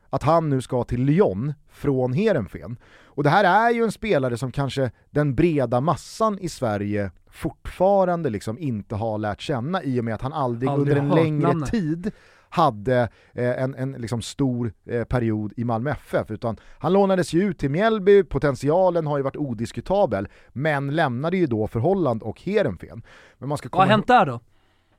att han nu ska till Lyon från Heerenveen. Och det här är ju en spelare som kanske den breda massan i Sverige fortfarande liksom inte har lärt känna i och med att han aldrig, Aldrig under en längre namnet. tid hade eh, en, en liksom stor eh, period i Malmö FF, utan han lånades ju ut till Mjällby, potentialen har ju varit odiskutabel, men lämnade ju då för Holland och Heerenveen. Men man ska Vad har hänt där då?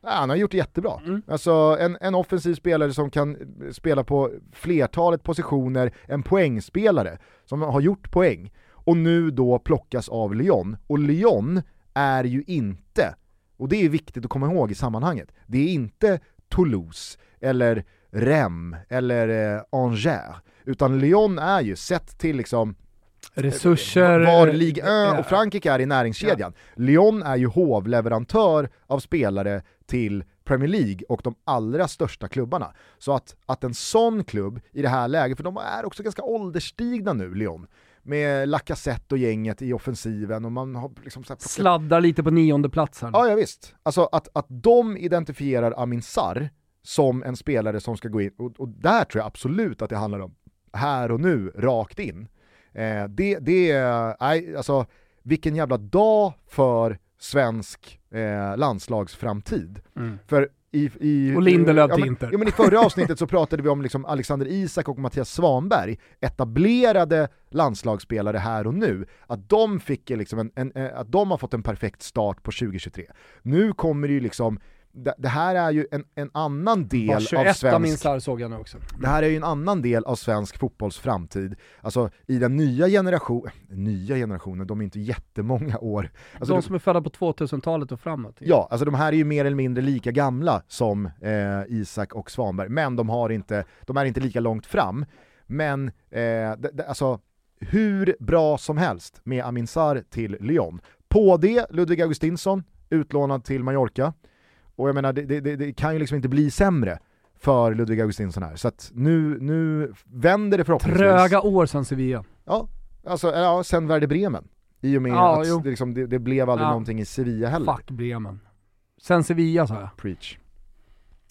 Ja, han har gjort det jättebra. Mm. Alltså en, en offensiv spelare som kan spela på flertalet positioner, en poängspelare som har gjort poäng och nu då plockas av Lyon. Och Lyon är ju inte, och det är viktigt att komma ihåg i sammanhanget, det är inte Toulouse eller Rennes eller eh, Angers, utan Lyon är ju sett till liksom Resurser... var Ligue 1 Ja. och Frankrike är i näringskedjan. Lyon är ju hovleverantör av spelare till Premier League och de allra största klubbarna. Så att, att en sån klubb i det här läget, för de är också ganska ålderstigna nu, Lyon, med Lacazette och gänget i offensiven och man har liksom så Sladdar lite på nionde plats här. Ja, ja visst. Alltså att, att de identifierar Amin Sarr som en spelare som ska gå in, och, och där tror jag absolut att det handlar om här och nu, rakt in. Eh, det, det är, nej, alltså vilken jävla dag för svensk eh, landslagsframtid. Mm. För i, i, Och Lindelöf ja, till Inter. ja, men I förra avsnittet så pratade vi om liksom Alexander Isak och Mattias Svanberg, etablerade landslagsspelare här och nu, att de, fick liksom en, en, eh, att de har fått en perfekt start på 2023. Nu kommer det ju liksom, det, det här är ju en, en annan del av 21 av min svensk sarr såg jag nu också. det här är ju en annan del av svensk fotbolls framtid. Alltså i den nya generationen, nya generationen, de är inte jättemånga år. Alltså, de som är födda på 2000-talet och framåt. Ja, alltså de här är ju mer eller mindre lika gamla som eh, Isak och Svanberg, men de, har inte, de är inte lika långt fram. Men eh, det, det, alltså, hur bra som helst med Amin Sarr till Lyon. På det Ludvig Augustinsson, utlånad till Mallorca. Och jag menar, det, det, det, kan ju liksom inte bli sämre för Ludvig Augustinsson här. Så att nu, nu vänder det förhoppningsvis. Tröga år sen Sevilla. Ja, alltså ja, sen Werder Bremen. I och med Ja, att det, liksom, det, det blev aldrig Ja. någonting i Sevilla heller. Fuck Bremen. Sen Sevilla sa jag. Preach.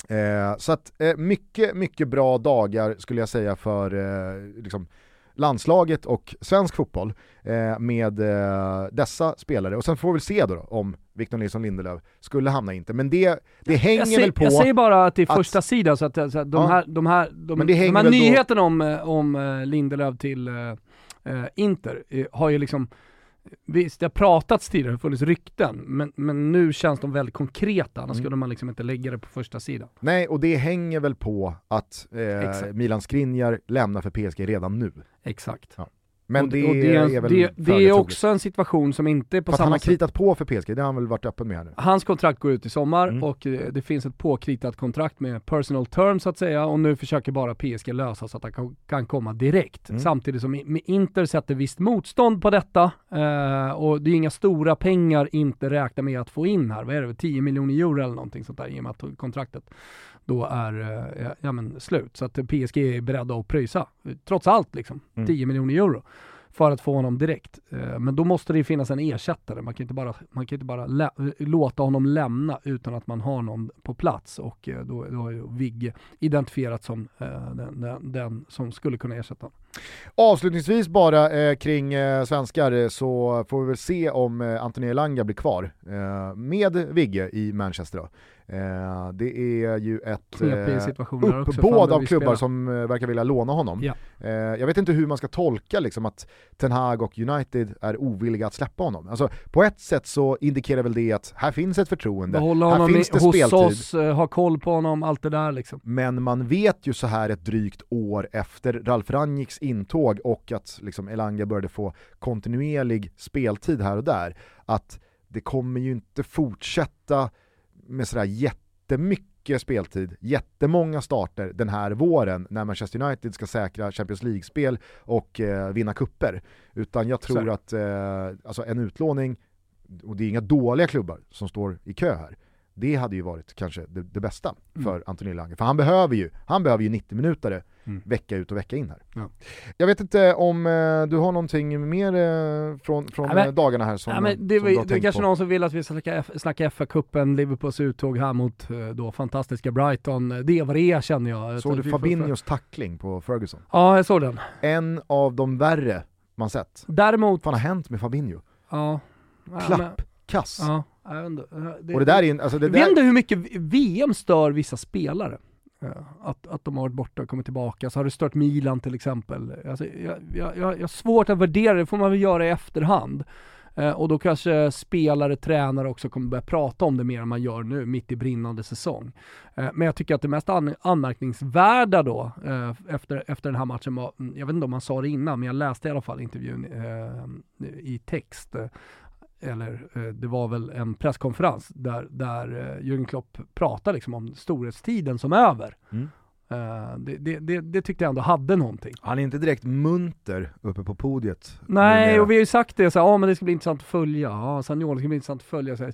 Eh, så att eh, mycket, mycket bra dagar skulle jag säga för eh, liksom, landslaget och svensk fotboll eh, med eh, dessa spelare. Och sen får vi se då, då om Victor Nilsson Lindelöf skulle hamna inte. Men det, det hänger Jag, väl på... jag säger bara att det är att- första sidan så att, så att de, Ja. här, de här, de, Men det hänger de här väl då- nyheterna om, eh, om eh, Lindelöf till eh, eh, Inter har ju liksom Visst, det har pratats tidigare, det har funnits rykten, men, men nu känns de väldigt konkreta, annars Mm. skulle man liksom inte lägga det på första sidan. Nej, och det hänger väl på att eh. Milan Skriniar lämnar för PSG redan nu. Exakt. Ja. Men och, det, och det, är väl det, det är också en situation som inte är på För att han samma har sätt kritat på för PSG, det har han väl varit öppen med här nu. Hans kontrakt går ut i sommar Mm. och eh, det finns ett påkritat kontrakt med personal terms så att säga och nu försöker bara PSG lösa så att han kan- komma direkt. Mm. Samtidigt som Inter sätter visst motstånd på detta eh, och det är inga stora pengar inte räknar med att få in här. Vad är det, 10 miljoner euro eller någonting sånt där i och med att kontraktet då är eh, ja, men slut. Så att PSG är beredda att pröjsa, trots allt liksom, Mm. 10 miljoner euro för att få honom direkt. Eh, Men då måste det finnas en ersättare. Man kan inte bara, man kan inte bara låta honom lämna utan att man har någon på plats och eh, då, då är ju Vigge identifierat som den, den, den som skulle kunna ersätta honom. Avslutningsvis bara eh, kring eh, svenskar så får vi väl se om eh, Anthony Elanga blir kvar eh, med Vigge i Manchester då. Eh, det är ju ett eh, uppbåd av klubbar som eh, verkar vilja låna honom. Ja. Eh, jag vet inte hur man ska tolka liksom, att Ten Hag och United är ovilliga att släppa honom. Alltså, på ett sätt så indikerar väl det att här finns ett förtroende, här finns det hos speltid. oss, eh, ha koll på honom, allt det där liksom. Men man vet ju så här ett drygt år efter Ralf Rangnicks intåg och att liksom Elanga började få kontinuerlig speltid här och där, att det kommer ju inte fortsätta med sådär jättemycket speltid, jättemånga starter den här våren när Manchester United ska säkra Champions League-spel och eh, vinna kupper. Utan jag tror är att eh, alltså en utlåning, och det är inga dåliga klubbar som står i kö här, det hade ju varit kanske det, det bästa Mm. för Anthony Lange. För han behöver ju, han behöver ju 90 minuter Mm. vecka ut och vecka in här. Ja. Jag vet inte om eh, du har någonting mer eh, från, från Nej, men- eh, dagarna här som, Ja, men det, som du har var, det är tänkt kanske på? någon som vill att vi ska snacka, FA-cupen, Liverpools uttåg här mot eh, då fantastiska Brighton. Det vad det känner jag. Såg Så du vi Fabinhos tackling på Ferguson? Ja, jag såg den. En av de värre man sett. Däremot, Vad fan har hänt med Fabinho? ja. ja, Klapp, men- kass. Ja, inte. Eh, Det, Och det där är alltså det jag vet där, inte hur mycket VM stör vissa spelare. Att, att de har varit borta och kommit tillbaka. Så har det stört Milan till exempel. Alltså, jag, jag, jag, jag har svårt att värdera det, får man väl göra i efterhand. Eh, och då kanske spelare, tränare också kommer börja prata om det mer än man gör nu, mitt i brinnande säsong. Eh, men jag tycker att det mest an- anmärkningsvärda då, eh, efter, efter den här matchen var, mm, jag vet inte om man sa det innan, men jag läste i alla fall intervjun i text. Eller eh, det var väl en presskonferens där, där eh, Jürgen Klopp pratade liksom om storhetstiden som är över. Mm. Eh, det, det, det, det tyckte jag ändå hade någonting. han är inte direkt munter uppe på podiet. Nej, och vi har ju sagt det så ja men det ska bli intressant att följa, ja Sagnol ska bli intressant att följa, så här,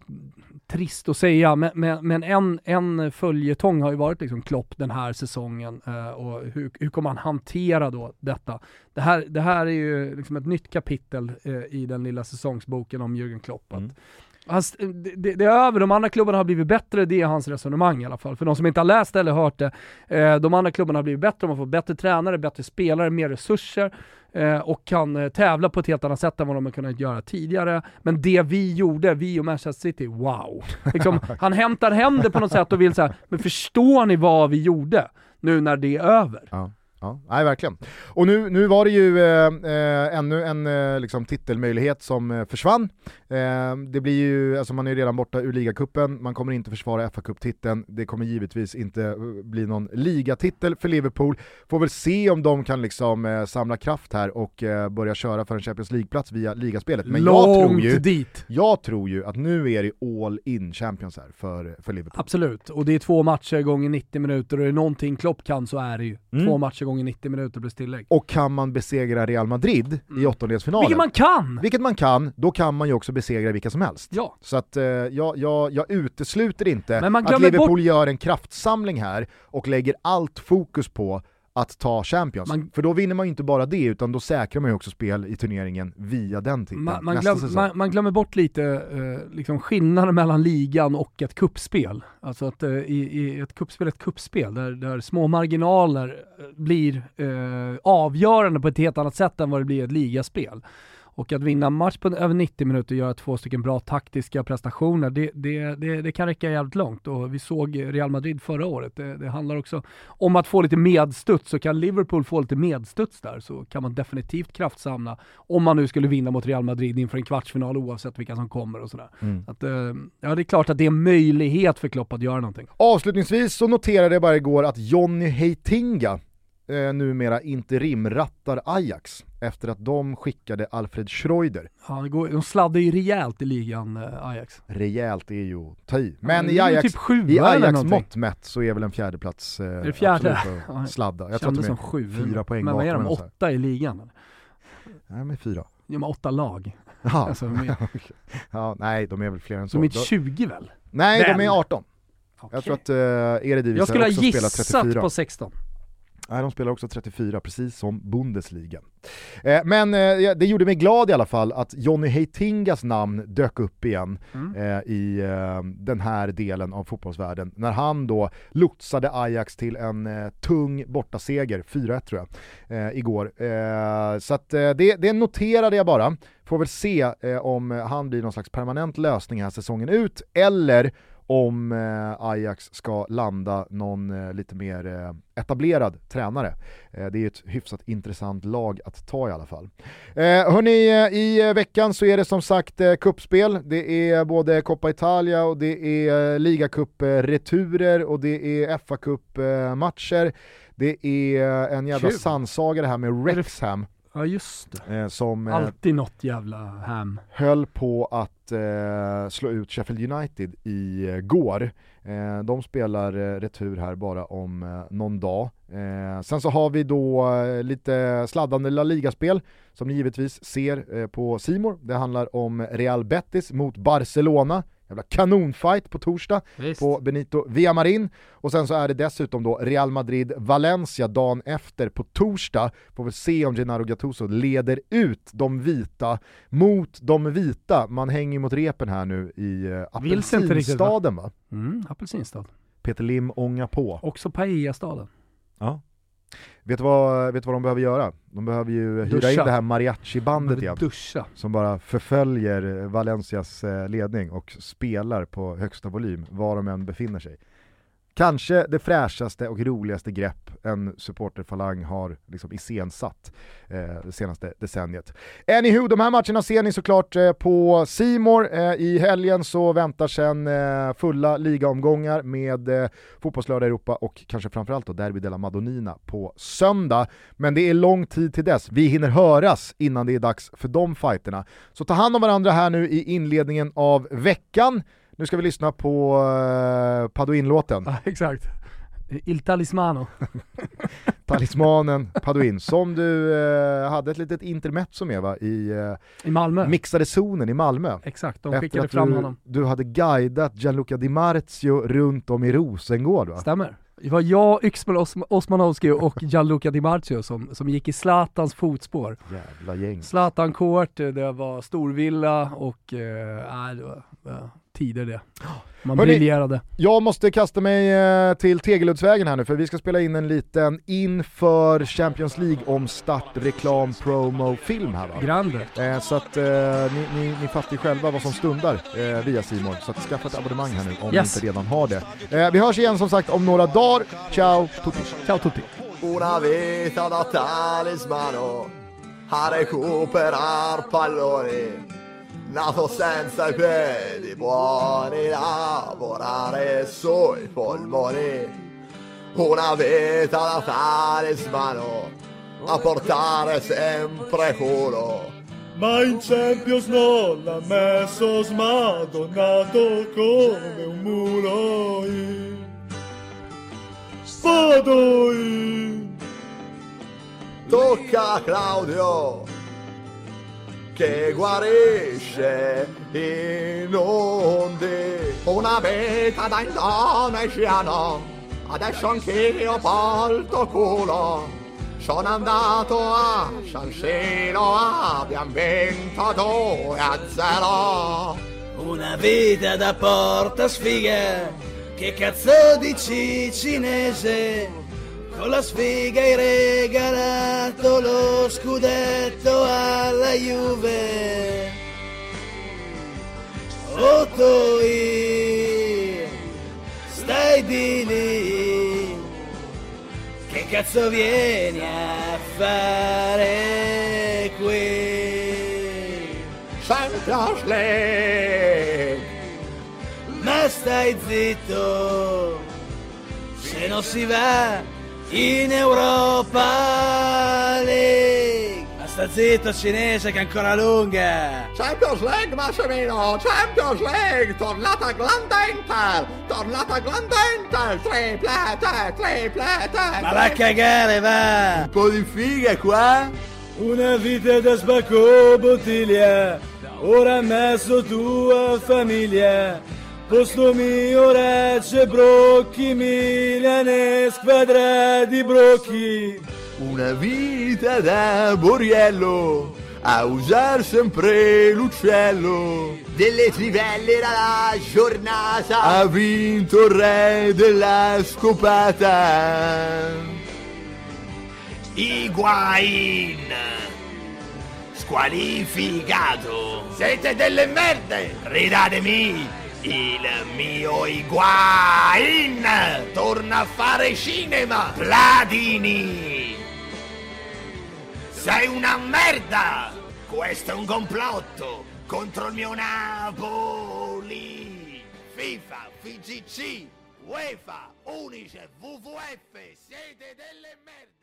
trist att säga, men, men, men en, en följetong har ju varit liksom Klopp den här säsongen eh, och hur, hur kommer han hantera då detta? Det här, det här är ju liksom ett nytt kapitel eh, i den lilla säsongsboken om Jürgen Klopp. Mm. Att Hans, det, det det är över, de andra klubbarna har blivit bättre, det är hans resonemang i alla fall. För de som inte har läst eller hört det, eh, de andra klubbarna har blivit bättre, de har fått bättre tränare, bättre spelare, mer resurser eh, och kan eh, tävla på ett helt annat sätt än vad de har kunnat göra tidigare. Men det vi gjorde, vi och Manchester City, wow! Liksom, han hämtar hem det på något sätt och vill säga, men förstår ni vad vi gjorde nu när det är över? Ja, ja nej, verkligen. Och nu, nu var det ju eh, eh, ännu en eh, liksom, titelmöjlighet som eh, försvann. Eh, det blir ju, alltså man är ju redan borta ur ligacupen, man kommer inte försvara fa Cup-titeln, det kommer givetvis inte eh, bli någon ligatitel för Liverpool. Får väl se om de kan liksom eh, samla kraft här och eh, börja köra för en Champions League-plats via ligaspelet. Men jag tror, Långt ju, dit! jag tror ju att nu är det all in Champions här för, för Liverpool. Absolut, och det är två matcher gånger 90 minuter och är det någonting Klopp kan så är det ju. Mm. Två matcher gånger 90 minuter plus tillägg. Och kan man besegra Real Madrid i Mm. åttondelsfinalen, Vilket man kan! Vilket man kan, då kan man ju också besegra vilka som helst. Ja. Så att eh, jag, jag, jag utesluter inte att Liverpool gör en kraftsamling här och lägger allt fokus på att ta Champions. Man- För då vinner man ju inte bara det, utan då säkrar man ju också spel i turneringen via den titeln Man, man, glöm, man, man glömmer bort lite eh, liksom skillnaden mellan ligan och ett kuppspel. Alltså att eh, i, i ett kuppspel är ett kuppspel där, där små marginaler eh, blir eh, avgörande på ett helt annat sätt än vad det blir i ett ligaspel. Och att vinna match på över 90 minuter och göra två stycken bra taktiska prestationer, det, det, det, det kan räcka jävligt långt. Och vi såg Real Madrid förra året. Det, det, handlar också om att få lite medstuds. Så kan Liverpool få lite medstuds där så kan man definitivt kraftsamla om man nu skulle vinna mot Real Madrid inför en kvartsfinal oavsett vilka som kommer och sådär. Mm. Att, eh, ja, det är klart att det är en möjlighet för Klopp att göra någonting. Avslutningsvis så noterade jag bara igår att Johnny Heitinga eh, numera interimrattar Ajax efter att de skickade Alfred Schreuder. Ja, går, de sladdar ju rejält i ligan, eh, Ajax. Rejält är ju att ta i. Men Ja, i Ajax, typ sjua i Ajax mått mätt så är väl en fjärdeplats eh, Är det fjärde? absolut Ja, att sladda. Jag tror att de är sju. fyra poäng Men vad är de? Åtta i ligan? eller? Nej, de är fyra. Ja, men åtta lag. Jaha. Alltså, de är, ja, nej, de är väl fler än så. de är inte Då- 20 väl? nej, de Väl? är 18. Jag Okej. tror att uh, Eredivisie Jag skulle ha också spelar gissat 34. på 16. Nej, de spelar också 34, precis som Bundesliga. Eh, men eh, det gjorde mig glad i alla fall att Johnny Heitingas namn dök upp igen Mm. eh, i eh, den här delen av fotbollsvärlden. När han då lotsade Ajax till en eh, tung bortaseger, 4-1 tror jag, eh, igår. Så att, det, det noterade jag bara. Får väl se om han blir någon slags permanent lösning här säsongen ut, eller om eh, Ajax ska landa någon eh, lite mer eh, etablerad tränare. Det är ett hyfsat intressant lag att ta i alla fall. Eh, hörni, i veckan så är det som sagt eh, kuppspel. Det är både Coppa Italia och det är ligacup-returer och det är fa Cup-matcher. Det är en jävla Kul. sannsaga det här med Wrexham Ja just det. eh, som eh, Alltid något jävla ham. höll på att eh, slå ut Sheffield United i eh. Eh, de spelar eh, retur här bara om eh, någon dag. Eh, sen så har vi då eh, lite sladdande La Liga-spel som ni givetvis ser eh, på Simor. Det handlar om Real Betis mot Barcelona. Jävla kanonfight på torsdag Visst. på Benito Villamarin. Och sen så är det dessutom då Real Madrid-Valencia dagen efter på torsdag. Får väl se om Gennaro Gattuso leder ut de vita mot de vita. Man hänger mot repen här nu i va? apelsinstaden va? Mm, apelsinstad. Peter Lim ånga på. Också paellastaden. Ja. Vet du, vad, vet du vad de behöver göra? De behöver ju hyra Duscha. in det här mariachi-bandet igen. Duscha. som bara förföljer Valencias eh, ledning och spelar på högsta volym var de än befinner sig. Kanske det fräschaste och roligaste grepp en supporterfalang har liksom iscensatt eh, det senaste decenniet. Anywho, de här matcherna ser ni såklart eh, på Simor. Eh, I helgen så väntar sen eh, fulla ligaomgångar med eh, Fotbollslördag Europa och kanske framförallt då Derby della Madonnina på söndag. Men det är lång tid till dess. Vi hinner höras innan det är dags för de fighterna. Så ta hand om varandra här nu i inledningen av veckan. Nu ska vi lyssna på uh, Paduin-låten. Ja, exakt. Il talismano. Talismanen Paduin, som du eh, hade ett litet intermezzo med va? i eh, I Malmö. mixade zonen i Malmö. exakt, de skickade fram du, honom. du hade guidat Gianluca Di Marzio runt om i Rosengård va? Stämmer. Det var jag, Yxman Osm- Osmanowski och Gianluca Di Marzio som, som gick i Zlatans fotspår. Jävla gäng. Zlatan Court, det var storvilla och eh, det var, var tider det. Man Hörni, briljerade. Jag måste kasta mig eh, till Tegeluddsvägen här nu för vi ska spela in en liten inför Champions League om start reklam promo film här va? Grande. Eh, så att eh, ni, ni, ni fattar ju själva vad som stundar eh, via Simon. Så att skaffa ett abonnemang här nu om Yes. ni inte redan har det. Eh, vi hörs igen som sagt om några dagar. Ciao tutti! Ciao tutti. Una vita da talismano a recuperar palloni. Nato senza i piedi, buoni lavorare sui polmoni. Una vita da talismano a portare sempre culo. Ma in Champions non l'ha messo smadonnato come un muro in Spadoin Tocca a Claudio che guarisce in onde. Una vita da indonesiano, adesso anch'io porto culo. Sono andato a San Siro, abbiamo vinto 2 a 0. Una vita da porta sfiga, che cazzo dici cinese? Con la sfiga hai regalato lo scudetto alla Juve. Oh Toi, stai di lì. Che cazzo vieni a fare qui? Champions League! Ma stai zitto, se non si va in Europa League. Ma sta zitto cinese che è ancora lunga. Champions League Massimino! Champions League! Tornata grande Inter! Tornata grande Inter! Triplete! Triplete! Ma va a cagare, va! Un po' di figa qua? Una vita da sbacco bottiglia, ora ha messo tua famiglia. Posto mio recce brocchi, Milane squadra di brocchi. Una vita da Boriello a usare sempre l'uccello. Delle trivelle era la giornata. Ha vinto il re della scopata. Higuain. Squalificato. Siete delle merde. Ridatemi il mio Higuain. Torna a fare cinema. Platini. Sei una merda! Questo è un complotto contro il mio Napoli! FIFA, FGC, UEFA, Unicef, WWF, siete delle merde!